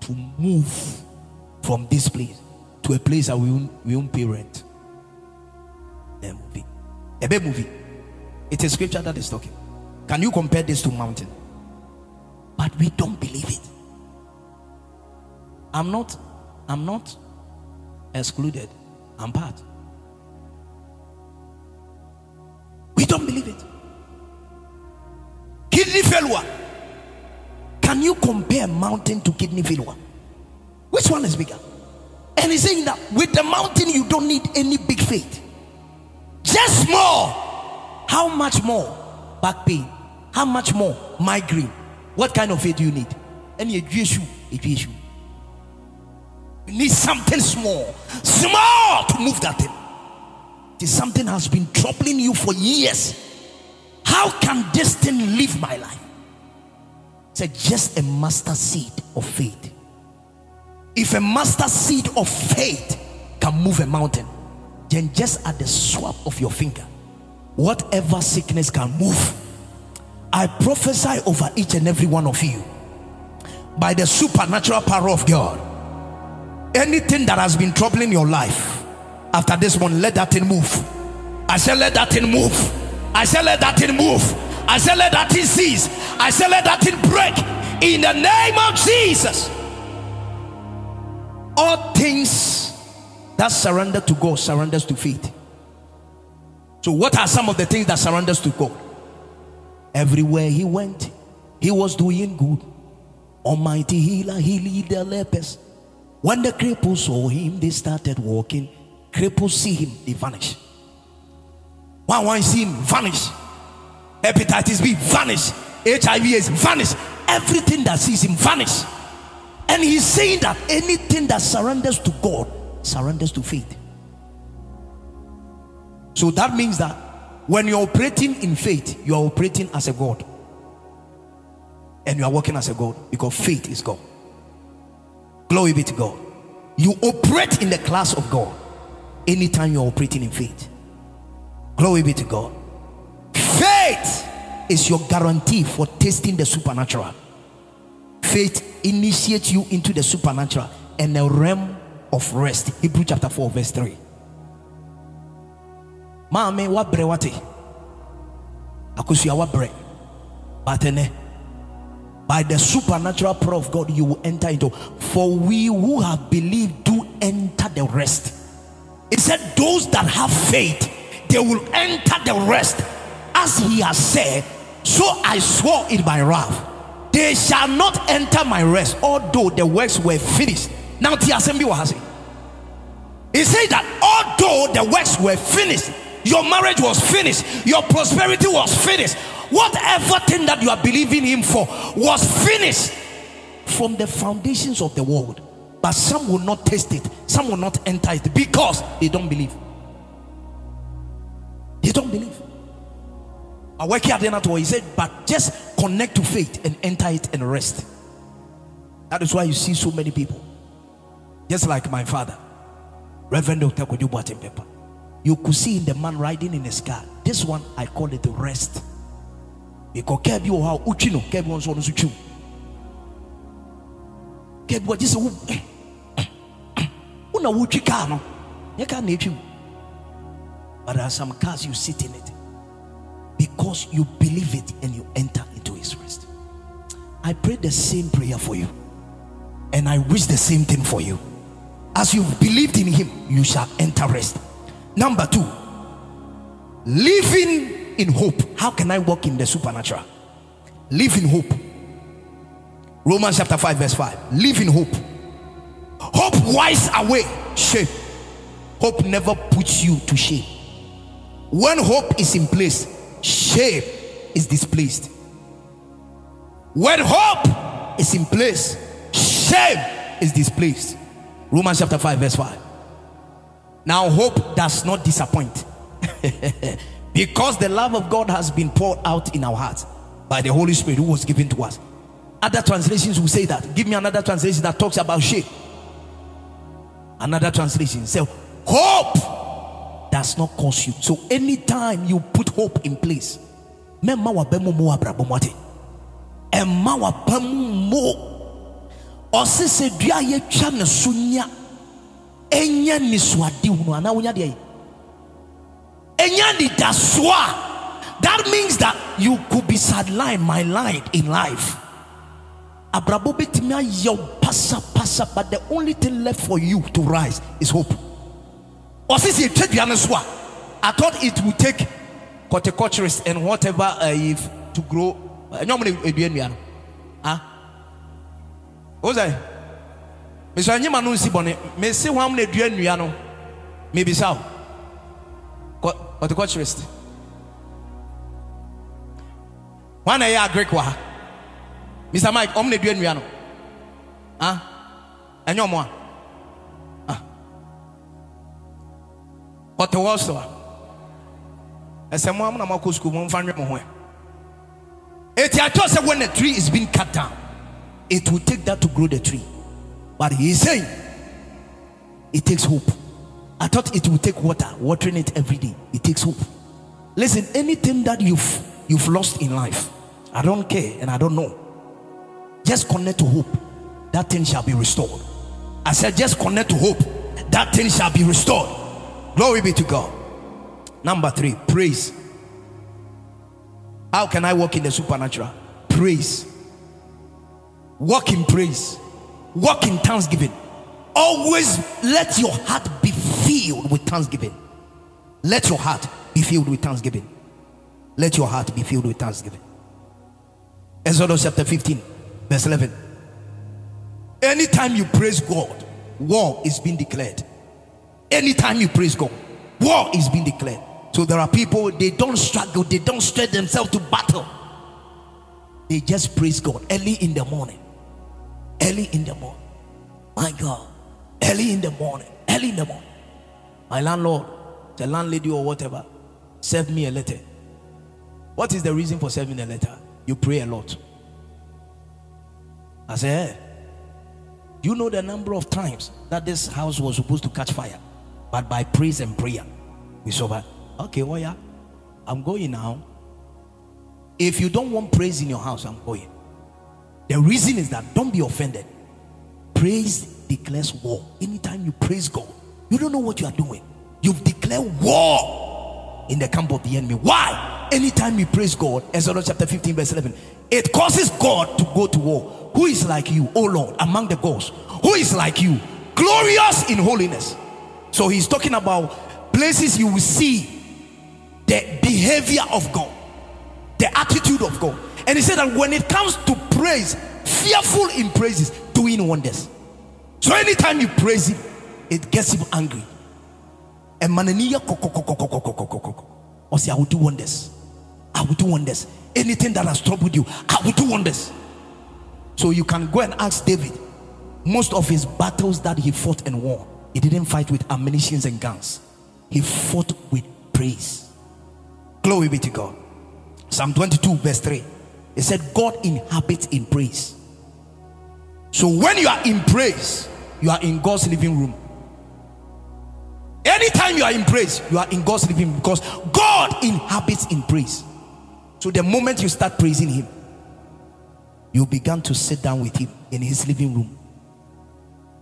to move from this place to a place that we won't, we won't pay rent. A movie. A big movie. It is a scripture that is talking. Can you compare this to mountain? But we don't believe it. I'm not, I'm not excluded. I'm part. We don't believe it. Kidney failure. Can you compare mountain to kidney failure? Which one is bigger? And he's saying that with the mountain, you don't need any big faith. Just more. How much more? Back pain. How much more? Migraine. What kind of faith do you need? Any issue? issue. You need something small. Small to move that thing. This something has been troubling you for years. How can this thing live my life? It's just a mustard seed of faith. If a mustard seed of faith can move a mountain, then just at the swap of your finger, whatever sickness can move, I prophesy over each and every one of you by the supernatural power of God. Anything that has been troubling your life after this one, let that thing move. I said, let that thing move. I said, let that thing move. I said, let that thing cease. I said, let that thing break in the name of Jesus. All things that surrender to God surrenders to faith. So, what are some of the things that surrenders to God? Everywhere he went, he was doing good. Almighty healer, he lead the lepers. When the cripples saw him, they started walking. Cripples see him, they vanish. One one see him vanish. Hepatitis B vanish. HIV is vanish. Everything that sees him vanish. And he's saying that anything that surrenders to God surrenders to faith. So that means that when you're operating in faith, you are operating as a God. And you are working as a God because faith is God. Glory be to God. You operate in the class of God anytime you're operating in faith. Glory be to God. Faith is your guarantee for tasting the supernatural. Faith initiates you into the supernatural and a realm of rest. Hebrew chapter 4, verse 3. Mame wabre wate. Akusua wabre. Batene. Eh, by the supernatural power of God, you will enter into. For we who have believed do enter the rest. It said, Those that have faith, they will enter the rest. As he has said, so I swore in my wrath, they shall not enter my rest, although the works were finished. Now, Tiasembi Wahasi. He said that although the works were finished, your marriage was finished, your prosperity was finished, whatever thing that you are believing Him for was finished from the foundations of the world. But some will not taste it, some will not enter it because they don't believe. They don't believe. I work here at He said, but just connect to faith and enter it and rest. That is why you see so many people, just like my father. Reverend Dr. Kojubu Pepper. You could see in the man riding in his car. This one I call it the rest. Because kebi o ha uchino kebi on so no suchu. Kebi wuchi car no. Can But there are some cars you sit in it because you believe it and you enter into his rest. I pray the same prayer for you. And I wish the same thing for you. As you've believed in him, you shall enter rest. Number two, living in hope. How can I walk in the supernatural? Live in hope. Romans chapter 5, verse 5. Live in hope. Hope wipes away shame. Hope never puts you to shame. When hope is in place, shame is displaced. When hope is in place, shame is displaced. Romans chapter 5, verse 5. Now, hope does not disappoint [LAUGHS] because the love of God has been poured out in our hearts by the Holy Spirit who was given to us. Other translations will say that. Give me another translation that talks about shame. Another translation say, Hope does not you. So, anytime you put hope in place, Emma ɔse sɛ dua a yɛtwa ne so nya ɛnya nisuade hunu anaa wonya deɛ ɛnya nidasoɔ a that means that you could be sidelined my line in life. Abrabɔ bɛtumi ayɛ pasapasa but the only thing left for you to rise is hope ɔse sɛ yɛtwa dua no so i thought it would take horticulturist and whatever uh, if to grow. Ɛnyɛ ɔmo na edua nnua no ah sɛ mesɛ nyima no nsi bɔne mese hwam na dua nnua no mebisa wo horticulturist. Hwan na ɛyɛ agric wɔ ha mr mike ɔm na dua nnua no ah ɛnyɛ ɔmo horticulture ɛsɛ mo am na moakɔ sukuu mo mfa nwɛ mo ho ɛ eti sɛ when a tree is being cut down it will take that to grow the tree. But he saying it takes hope. I thought it would take water, watering it every day. It takes hope. Listen, anything that you've you've lost in life, I don't care and I don't know. Just connect to hope. That thing shall be restored. I said, just connect to hope. That thing shall be restored. Glory be to God. Number three, praise. How can I walk in the supernatural? Praise. Walk in praise. Walk in thanksgiving. Always let your heart be filled with thanksgiving. Let your heart be filled with thanksgiving. Let your heart be filled with thanksgiving. Exodus chapter 15, verse 11. Anytime you praise God, war is being declared. Anytime you praise God, war is being declared. So there are people, they don't struggle, they don't stretch themselves to battle. They just praise God early in the morning. Early in the morning. My God. Early in the morning. Early in the morning. My landlord, the landlady or whatever, served me a letter. What is the reason for serving a letter? You pray a lot. I said, eh, hey, you know the number of times that this house was supposed to catch fire, but by praise and prayer, we survived. Okay, well, yeah, I'm going now. If you don't want praise in your house, I'm going. The reason is that don't be offended. Praise declares war. Anytime you praise God, you don't know what you are doing. You've declared war in the camp of the enemy. Why? Anytime you praise God, Exodus chapter 15, verse 11, it causes God to go to war. Who is like you, O Lord, among the gods? Who is like you, glorious in holiness? So he's talking about places you will see the behavior of God, the attitude of God. And he said that when it comes to praise, fearful in praises, doing wonders. So anytime you praise him, it gets him angry. And manania or say, I will do wonders. I will do wonders. Anything that has troubled you, I will do wonders. So you can go and ask David. Most of his battles that he fought and won, he didn't fight with ammunitions and guns. He fought with praise. Glory be to God. Psalm 22, verse 3. It said, God inhabits in praise. So when you are in praise, you are in God's living room. Anytime you are in praise, you are in God's living room because God inhabits in praise. So the moment you start praising Him, you began to sit down with Him in His living room.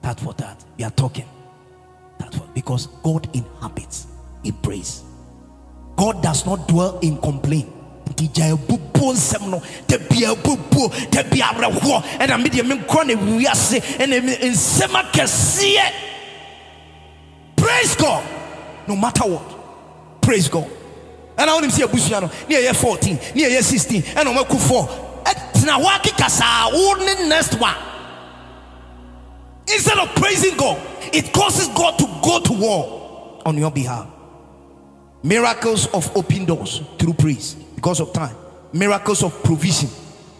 That for that, we are talking. That for because God inhabits in praise. God does not dwell in complaint. Praise God. No matter what. Praise God. And ɛna wɔn nim sɛ ebusua no ne yɛ fourteen ne yɛ sixteen ɛna wɔn ɛkɔ four. Ɛtena hɔ akeka saa wɔn ne next one. Instead of praising God it causes God to go to war on your behalf miracles of open doors through praise because of time. Miracles of provision.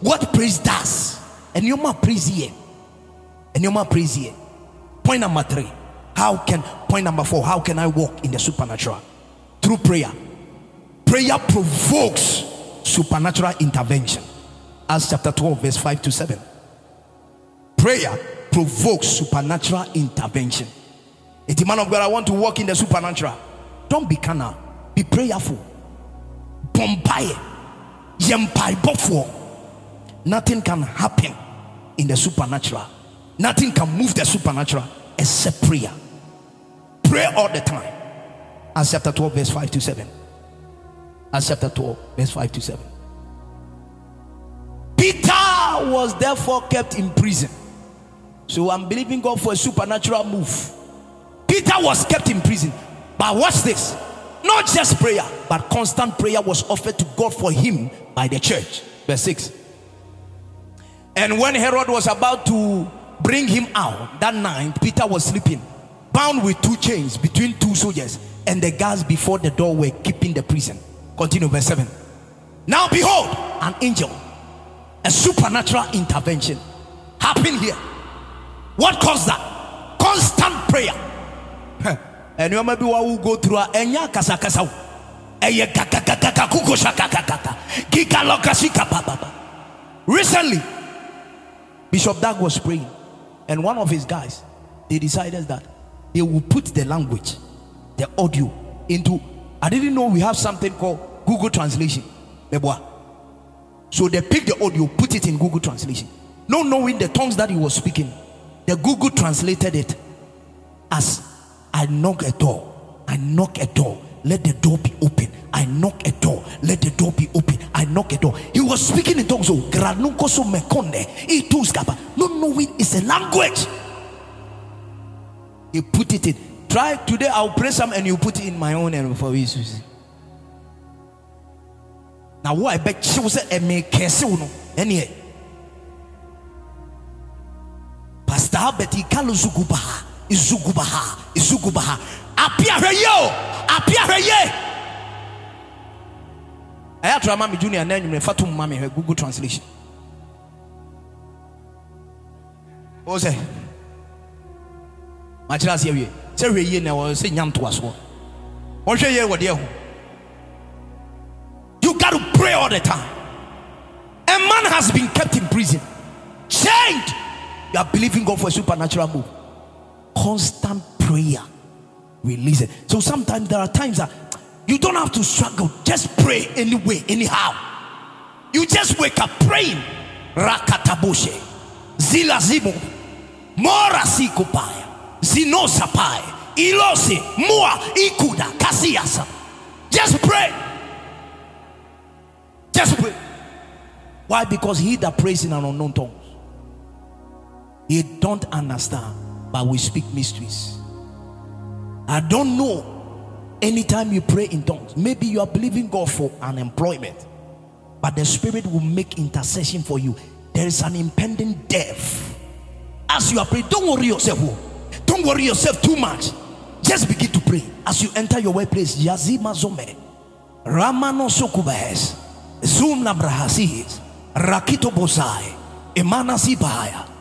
What praise does. And you might praise here. And you might praise here. Point number three. How can point number four? How can I walk in the supernatural? Through prayer. Prayer provokes supernatural intervention. Acts chapter 12, verse 5 to 7. Prayer provokes supernatural intervention. It's a man of God, I want to walk in the supernatural. Don't be carnal, be prayerful. Nothing can happen in the supernatural. Nothing can move the supernatural except prayer. Pray all the time. Acts chapter 12 verse 5 to 7 Acts chapter 12 verse 5 to 7 Peter was therefore kept in prison so I'm believing God for a supernatural move Peter was kept in prison but watch this not just prayer, but constant prayer was offered to God for him by the church. Verse 6. And when Herod was about to bring him out that night, Peter was sleeping, bound with two chains between two soldiers, and the guards before the door were keeping the prison. Continue, verse 7. Now, behold, an angel, a supernatural intervention happened here. What caused that? Constant prayer. [LAUGHS] nneɛma bi wa wo go through a kikalokasi kapapapa recently bishop dag was praying and one of his guys they decided that they will put the language the audio into. I didn't know we have something called Google Translation. So they picked the audio, put it in Google Translation. Not knowing the tongues that he was speaking, the Google translated it as I knock a door, I knock a door, let the door be open. I knock a door, let the door be open. I knock a door. He was speaking in tongues. Not knowing it's a language. He put it in. Try today. I'll pray some and you put it in my own and for you. see. Now what I bet she was a me no any. Pastor Albert Ikalu Zugubaha Izugubaha Izugubaha Apia Reyo Apia Reye I to remind me junior name you Fatum Mami her Google translation. It? Makyerɛ aseɛ wie. Hwɛ yie na ɛwɔ sɛ nya ntoasoɔ wɔhwɛ yie wɔ deɛ ho. You got to pray all the time. A man has been kept in prison. Chained you are believing God for a supernatural move. Constant prayer. Release it. So sometimes there are times that you don't have to struggle. Just pray anyway anyhow. You just wake up praying. Rakataboshe. Zila zimu mora sikupaya zinosapai ilose mua ikuda. Kasiasa. Just pray. Just pray. Why? Because he that prays in an unknown tongues he don't understand but we speak mysteries. I don't know. Anytime you pray in tongues maybe you are believing god for unemployment, but the spirit will make intercession for you. There is an impending death. As you are praying don't worry yourself oh. don't worry yourself too much. Just begin to pray. As you enter your workplace yazima zome ramano sokubes zoom nabrahasis rakito bozai emana sibaya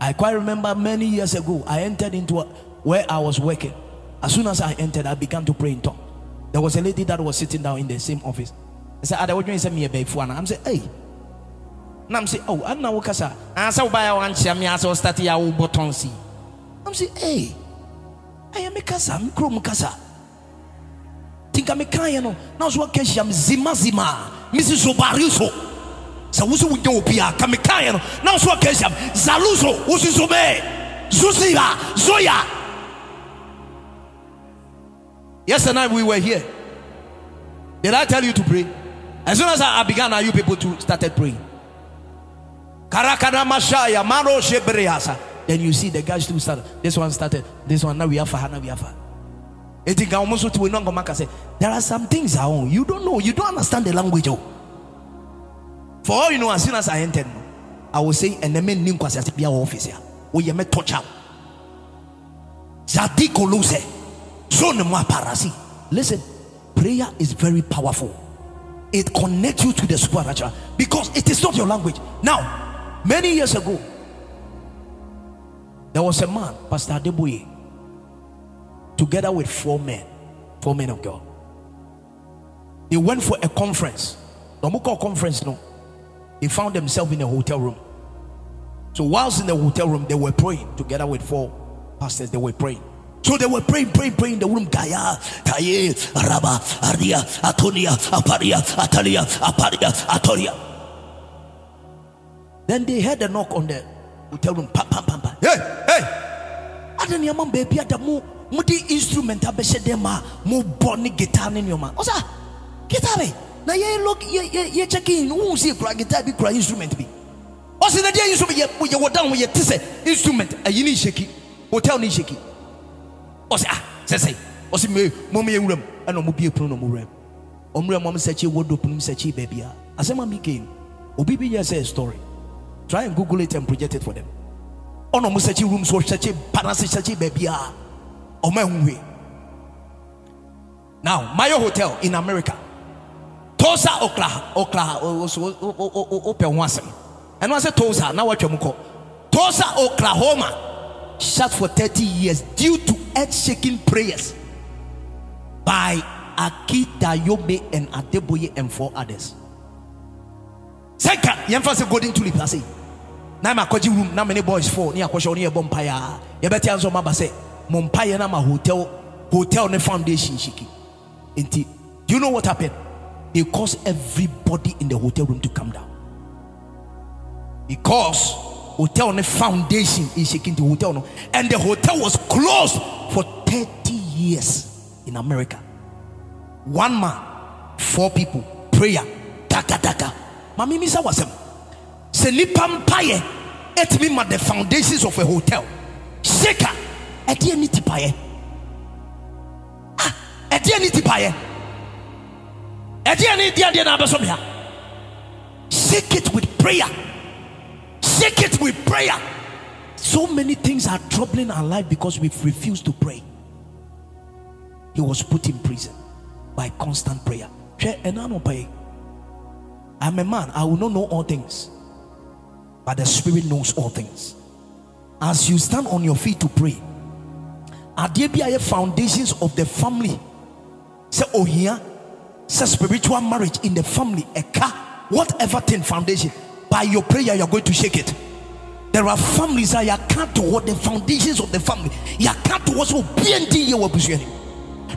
i quite remember many years ago i entered into a, where i was working as soon as i entered i began to pray in tongues there was a lady that was sitting down in the same office i said ada what say me a i'm saying hey na I'm say, oh, I know what kasa. And so by one cham ya so start ya wo oh, button si. I'm say, hey, I am a kasa, me krom kasa. Think I'm a kind no. Now kesi am zima zima. Mrs. Obariso. Sa wusu wo nyo bia ka me kan no. Now so kesi am zaluso wusu so me. Zuziba, Zoya. Yesterday night we were here. Did I tell you to pray? As soon as I began, now you people to started praying. Karakana Mashaya, Maro Shebreasa. Then you see the guys too started. This one started. This one now we have Hana we have. There are some things I own. You don't know, you don't understand the language. Oh. For all you know, as soon as I entered, I will say, and the men knew because I be our office here. We met touch out. Zadiko lose. Zone parasi. Listen, prayer is very powerful. It connects you to the supernatural because it is not your language. Now, many years ago, there was a man, Pastor Adeboye, together with four men, four men of God. They went for a conference. Muka conference, no. They found themselves in a hotel room. So, whilst in the hotel room, they were praying together with four pastors. They were praying. So they were praying, praying, praying in the room. Gaya, Taye, Araba, Aria, Atonia, Aparia, Atalia, Aparia, Atoria. Then they heard a knock on the hotel room. Pam, pam, pam, pam. Hey, hey. Adan yaman baby ada mo mo di instrument abɛhyɛ dɛ ma mo bɔ ne guitar ne nneɛma ɔsa guitar bi na yɛ look yɛ yɛ yɛ check in wo si kura guitar bi kura instrument bi ɔsi na deɛ instrument yɛ yɛ wɔ down yɛ ti sɛ instrument ayi ni shaky. Hotel ni shaky. Ɔsi ah sɛsɛ ɔsi me mo mo yɛ wuram ɛna ɔmo bie pono na ɔmo wuram ɔmo wuram ɔmo sɛkyi wardrobe no sɛkyi baabi a asɛm a mi gain obi bi yɛ sɛ story. Try and google it and project it for them. Ɔna ɔmo sɛkyi room so sɛkyi panasi sɛkyi baabi a ɔmo ɛho now mayo hotel in america tulsa oklahoma oklahoma opɛ ho asɛm ɛno asɛ tulsa na watwa mu kɔ tulsa oklahoma shut for 30 years due to earth shaking prayers by Akita Yobe and Adeboye and four others. Second, yɛmfa sɛ golden tulip ase na ma kɔgye room na many boys four ne akɔhyɛ wo ne yɛbɔ mpaeɛ a yɛbɛte anso ma ba sɛ mo mpaeɛ na ma hotel hotel ne foundation shiki. Inti, do you know what happened? They caused everybody in the hotel room to come down. Because hotel ne foundation is shaking the hotel no, and the hotel was closed for 30 years in America. One man, four people, prayer, taka taka. Mami misa wasem. Se nipa mpaye etimi ma the foundations of a hotel. Sheka, edi eni tipaye. Ah, edi eni tipaye. Bia. It with prayer. Shake it with prayer. So many things are troubling our life because we've refused to pray. He was put in prison by constant prayer. I'm a man, I will not know all things, but the Spirit knows all things. As you stand on your feet to pray, are there foundations of the family? Say, oh, here, say spiritual marriage in the family, a car, whatever thing foundation by your prayer, you're going to shake it. There are families that you can't toward the foundations of the family. You can't towards BND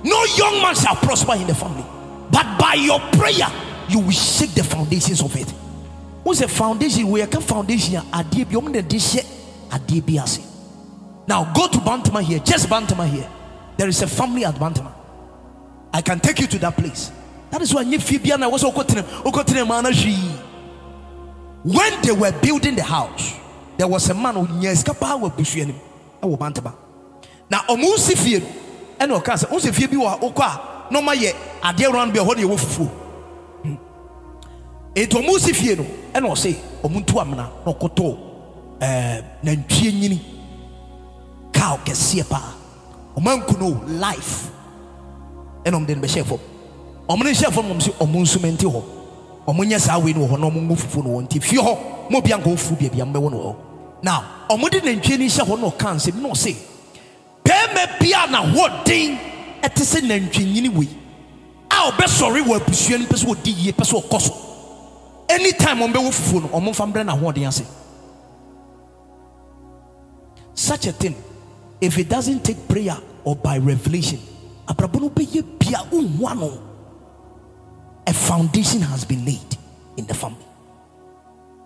No young man shall prosper in the family, but by your prayer, you will shake the foundations of it. What's a foundation? We have foundation. Now go to Bantama here, just Bantama here. There is a family at Bantama. I can take you to that place. That is why feel was when they were building the house there was a man who nya sika paa wɔ abusua nim ɛwɔ bantama. Na ɔmo si fie no ɛna ɔka sɛ ɔmo fie bi wɔ okɔ a na ɔmo ayɛ adeɛ round bi a hɔ de yɛ wɔ fufuo etu ɔmo si fie no ɛna ɔse ɔmo ntu amena na ɔkoto ɛɛ nantwie nyini kaa kɛseɛ paa ɔmo anku life. Ɛna ɔmo de no bɛhyɛ fam ɔmo ne hyɛ fam ɔmo si ɔmo nsumɛnti hɔ. Ɔmo nyɛ saa wei no wɔ hɔ na ɔmo ngo fufuo no wɔ mo bi anka ofu baabi a mo bɛwɔ no wɔ now ɔmo de nantwie no hyɛ hɔ na ɔka nsɛm na ɔse bɛrima bi a n'ahoɔden ɛte sɛ nantwinyini wei a ɔbɛsɔre wɔ abusua no pɛ sɛ ɔdi yie pɛ sɛ ɔkɔ so. Anytime ɔmo bɛwɔ fufuo no ɔmo such a thing if it doesn't take prayer or by revelation abrabɔ no bɛyɛ bia a foundation has been laid in the family.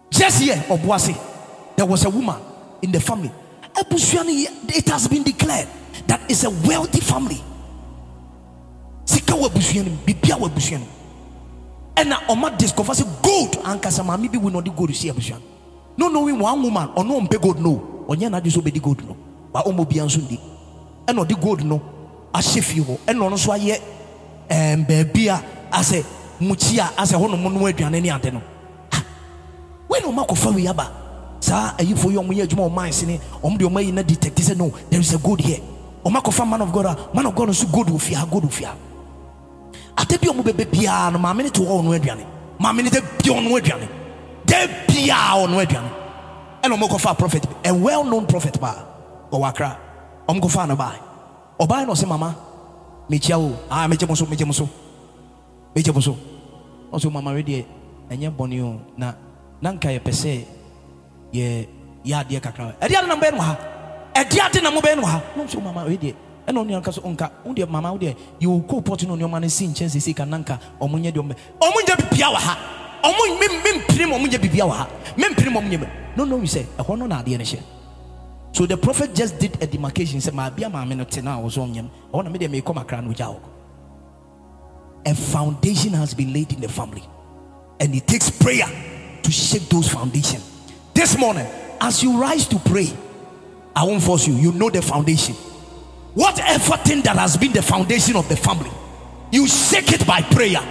Just here, Obuasi, there was a woman in the family. It has been declared that it's a wealthy family. And now Oma discover say gold and kasama maybe we not go to see. No knowing one woman or no pay gold no. Onye na just obedi gold no. Ba omo bi anso ndi. And the gold no. Ahyefi ho. And no no so aye eh, baabi a ase mukyi a asɛ hɔ nom nom aduane ne ade no. Wei na ɔma akɔfa wei aba saa ayifoɔ yi ɔmo yɛ adwuma ɔmo ayɛ sene ɔmo de ɔmo ayi na detect sɛ no there is a good here. Ɔmo akɔfa man of god a man of god nso good wɔ fia good wɔ fia ade bi ɔmo bɛbɛ biara no maame ne to hɔ ɔno aduane maame ne de bi ɔno aduane de biara ɔno aduane ɛna ɔmo kɔfa prophet a well known prophet paa ɔwɔ akra ɔmo kɔfa no baa ɔbaa na ɔsɛ mama mekyia wo aa megye mo so megye mo so megye mo so ɔsɛ mama we deɛ ɛnyɛ bɔne o na na nka yɛpɛ sɛ yɛ yɛ adeɛ kakra ɛdeɛ ade na mobɛyɛ no ha. Ɛdeɛ ade na mobɛyɛ no ha. Na ɔsɛ mama we deɛ ɛna ɔnua nka so nka wo deɛ mama wo deɛ yɛwɔ koo pɔt no nneɔma no si nkyɛn sɛsi ka na nka ɔmo nyɛ deɛ ɔmo ɔmo nyɛ bibia wɔ ha ɔmo mempiri ma ɔmo nyɛ bibia wɔ ha. Mempiri ma ɔmo nyɛ no no sɛ ɛhɔ no na adeɛ no hyɛ so the prophet just did a demarcation sɛ maabia maame no te na a wɔ so ɔnyɛm ɛhɔ na me deɛ meekɔ makra no ogya wɔ a foundation has been laid in the family. And it takes prayer to shake those foundations this morning as you rise to pray i won't force you. You know the foundation. Whatever thing that has been the foundation of the family you shake it by prayer.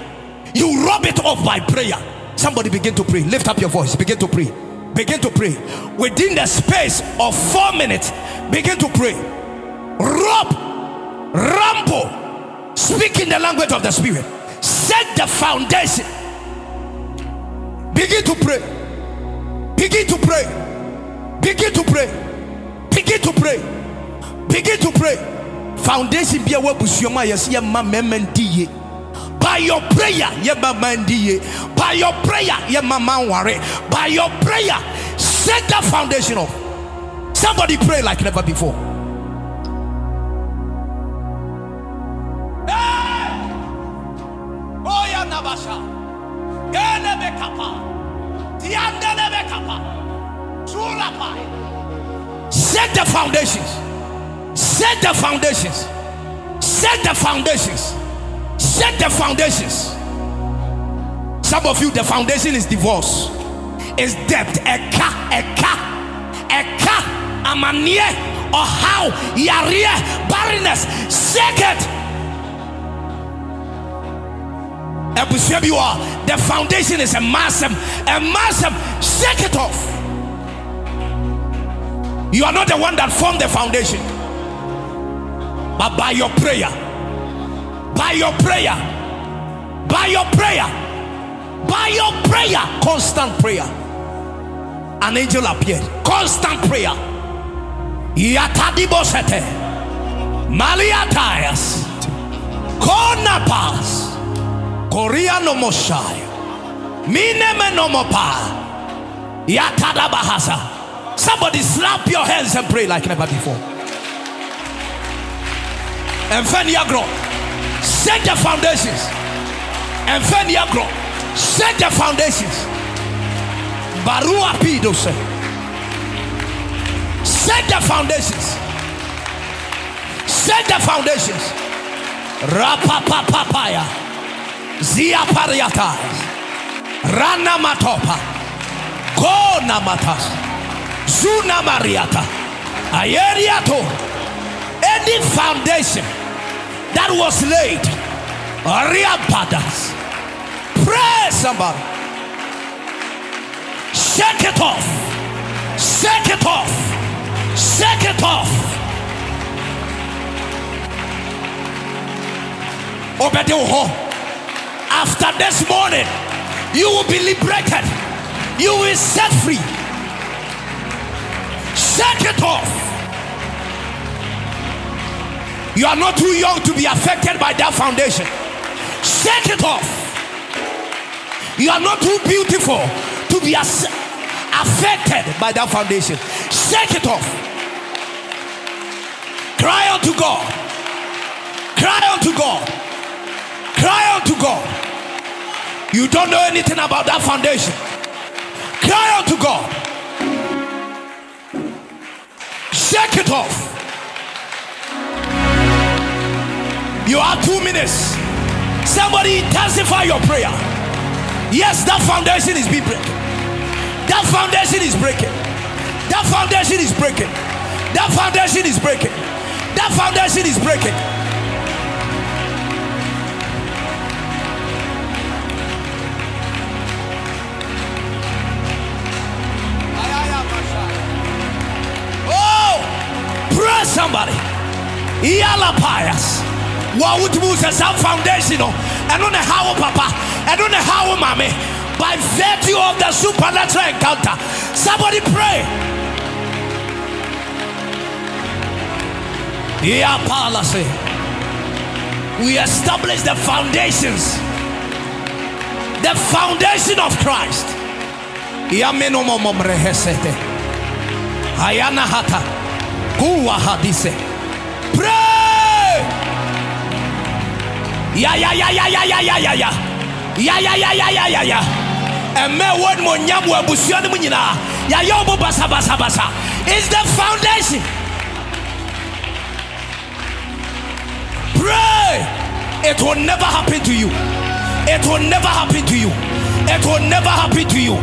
You rub it off by prayer. Somebody begin to pray. Lift up your voice. Begin to pray. Begin to pray. Within the space of four minutes begin to pray. Rub rambo Speak in the language of the spirit. Set the foundation. Begin to pray. Begin to pray. Begin to pray. Begin to pray. Begin to pray. Foundation be a wabusioma yes ye ma memendiye. By your prayer, ye ma mandiye. By your prayer, ye ma worry. By your prayer, set the foundation up. Somebody pray like never before. Set the foundations. Set the foundations. Set the foundations. Set the foundations. Some of you, the foundation is divorce, is debt, a car, a car, a car, amanie, or how, yari, barrenness. Shake it. Abusua bi wɔ the foundation is a massive a massive shake it off. You are not the one that formed the foundation. But by your prayer by your prayer by your prayer by your prayer constant prayer an angel appeared. Constant prayer. Yatadibosete maliatayas. Konapas Korea no Moshai. Mineme no mopa. Yatada bahasa. Somebody slap your hands and pray like never before. And Feniagro. Set the foundations. And Feniagro. Set the foundations. Barua Pidose. Set the foundations. Set the foundations. Rapa papaya. Zia pariata. Rana matopa. Gona matas. Zuna mariata. Ayeriato. Any foundation that was laid. Ariampadas. Pray somebody. Shake it off. Shake it off. Shake it off. Obedi ho after this morning, you will be liberated, you will set free. Shake it off. You are not too young to be affected by that foundation. Shake it off. You are not too beautiful to be as- affected by that foundation. Shake it off. Cry unto God. Cry unto God. Cry unto God. You don't know anything about that foundation. Cry out to God. Shake it off. You have two minutes. Somebody intensify your prayer. Yes, that foundation is being breaking. That foundation is breaking. That foundation is breaking. That foundation is breaking. That foundation is breaking. Pray somebody. Yala pious. You say? Some foundation. I don't know how, Papa. I don't know how, Mommy. By virtue of the supernatural encounter. Somebody pray. Yeah, policy. We establish the foundations. The foundation of Christ. Ayana hata. Pray. Ya ya ya ya ya ya ya ya ya. Ya ya ya ya ya ya ya. Eme word mo nyamu abusua no nyina. Ya ya obo basa basa basa. Is the foundation. Pray. It will never happen to you. It will never happen to you. It will never happen to you.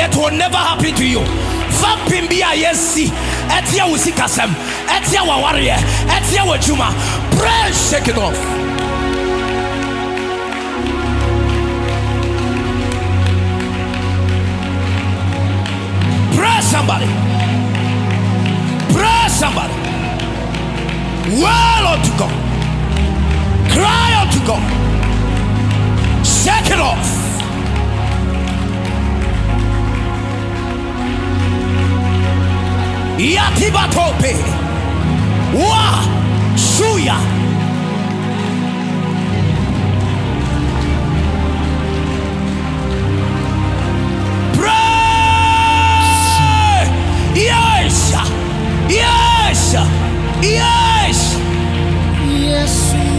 It will never happen to you. Vapim bi a yesi ɛteɛ wo sikasɛm ɛteɛ wɔ awareɛ ɛteɛ wɔ adwuma pray shake it off. Pray somebody. Pray somebody. Well unto God. Cry unto God. Shake it off Yatibatope. Wa Suya. Pray. Yes. Yes. Yes.
Yes.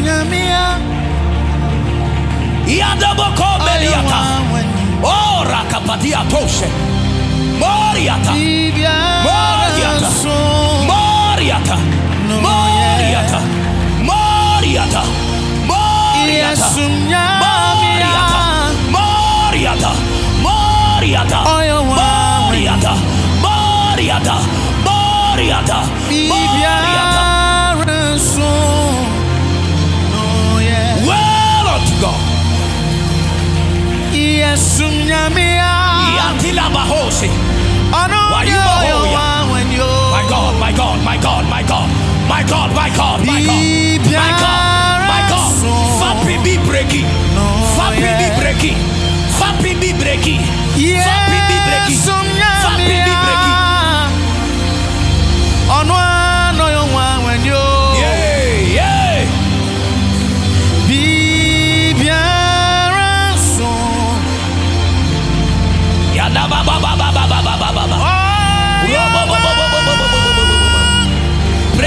Yamia.
Yadaboko Beliata. Oh, Rakapatia Toshe. Moriata. Moriata. Moriata. Moriata. Moriata. Moriata. Moriata. Moriata. Moriata. Moriata. Moriata. Moriata. Moriata. Well unto God. Yatila Bahosi. My God, my God, my God, my God, my God, my God, my God, my God, my God. Fapi be breaking, fapi be breaking, fapi be breaking, fapi be breaking, fapi be breaking.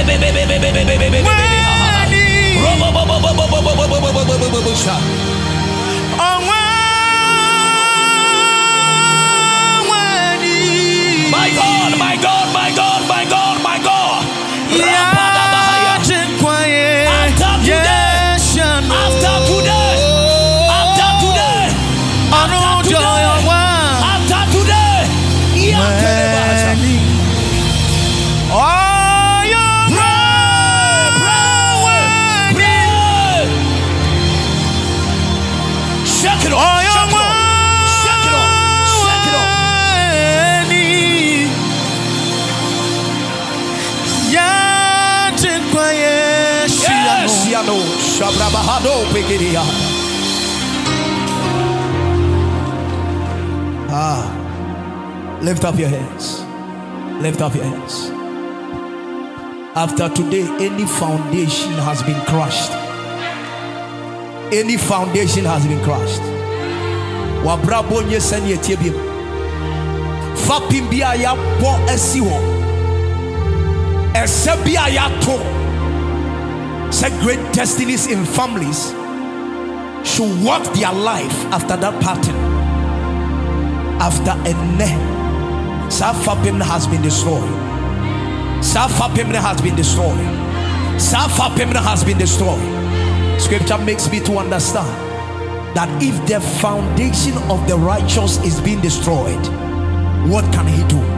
Bre be be be be be be be be be be be. Ha ha lift up your hands. Lift up your hands. After today, any foundation has been crushed. Any foundation has been crushed. Wabrabo nye sani etie biem. Fapim bi a yabɔ asi hɔ. Ɛsɛ bi a yato. Say great destinies in families should walk their life after that pattern. After a ne, Safapim has been destroyed. Safapim has been destroyed. Safapim has been destroyed. Scripture makes me to understand that if the foundation of the righteous is being destroyed, what can he do?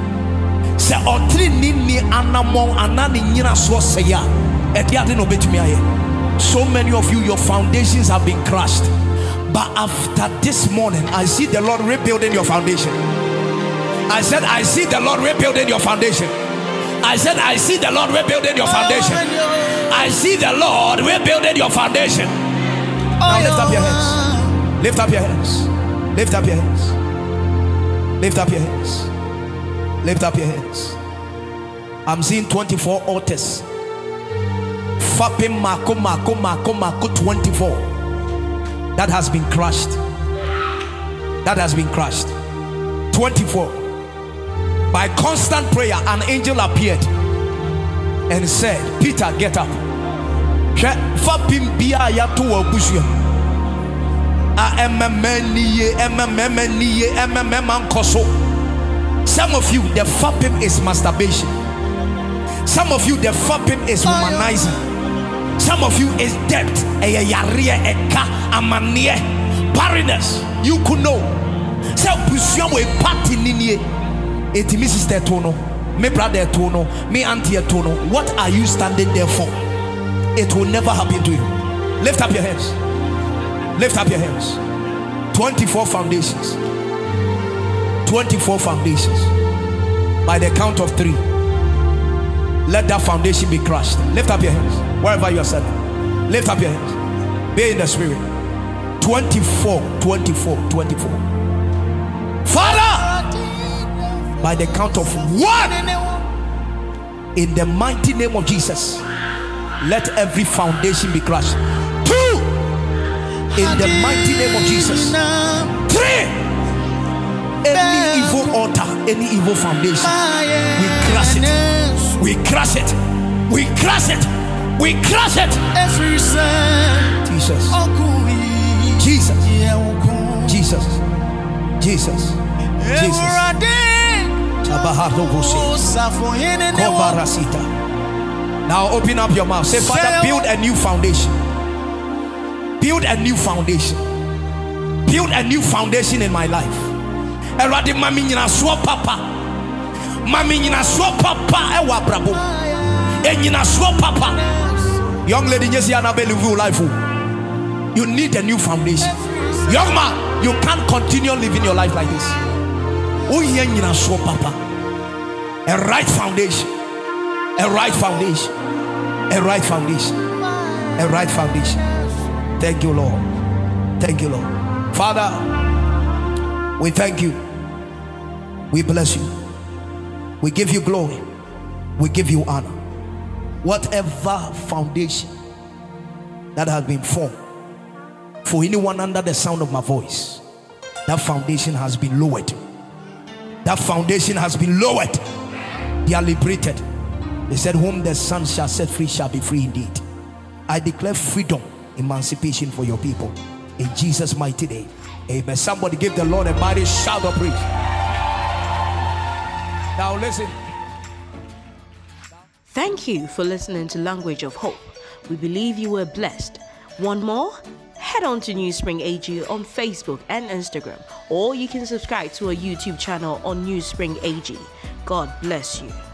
so many of you your foundations have been crushed but after this morning i see the lord rebuilding your foundation i said i see the lord rebuilding your foundation i said i see the lord rebuilding your foundation i see the lord rebuilding your foundation now lift up your hands lift up your hands lift up your hands lift up your hands Lift up your hands. I'm seeing 24 altars. Fapim Mako Mako Mako Mako 24. That has been crushed. That has been crushed. 24. By constant prayer, an angel appeared and said, Peter, get up. Hwɛ, Fapim bia ya to abusua. A ɛmɛmɛ niye, ɛmɛmɛ niye, ɛmɛmɛ nkɔ so. Some of you, the fapping is masturbation. Some of you, the fapping is womanizing. Some of you is debt, a yaria, a ka, amanie, barrenness. You could know. So, pursue a party ninie. It is sister tono, me brother tono, me auntie tono. What are you standing there for? It will never happen to you. Lift up your hands. Lift up your hands. 24 foundations. 24 foundations. By the count of three, let that foundation be crushed. Lift up your hands wherever you are standing. Lift up your hands. Be in the spirit. 24, 24, 24. By the count of one, in the mighty name of Jesus, let every foundation be crushed. Two, in the mighty name of Jesus. Three, any evil altar, any evil foundation, we crush it. We crush it. We crush it. We crush it. Jesus. Jesus. Jesus. Jesus. Jesus. Kobarasita. Now open up your mouth. Say, Father, build a new foundation. Build a new foundation. Build a new foundation in my life. Erade mami nyina so papa. Mami nyina so papa ewa brabo. E nyina so papa. Young lady, yes, you are not life. oh. You need a new foundation. Young man, you can't continue living your life like this. Papa. A right foundation. A right foundation. A right foundation. A right foundation. Thank you, Lord. Thank you, Lord. Father, we thank you. We bless you. We give you glory. We give you honor. Whatever foundation that has been formed for anyone under the sound of my voice, that foundation has been lowered. That foundation has been lowered. They are liberated. They said, Whom the Son shall set free shall be free indeed. I declare freedom, emancipation for your people. In Jesus' mighty name. Amen. Somebody give the Lord a mighty shout of praise. Now listen.
Thank you for listening to Language of Hope. We believe you were blessed. One more? Head on to New Spring AG on Facebook and Instagram, or you can subscribe to our YouTube channel on New Spring AG. God bless you.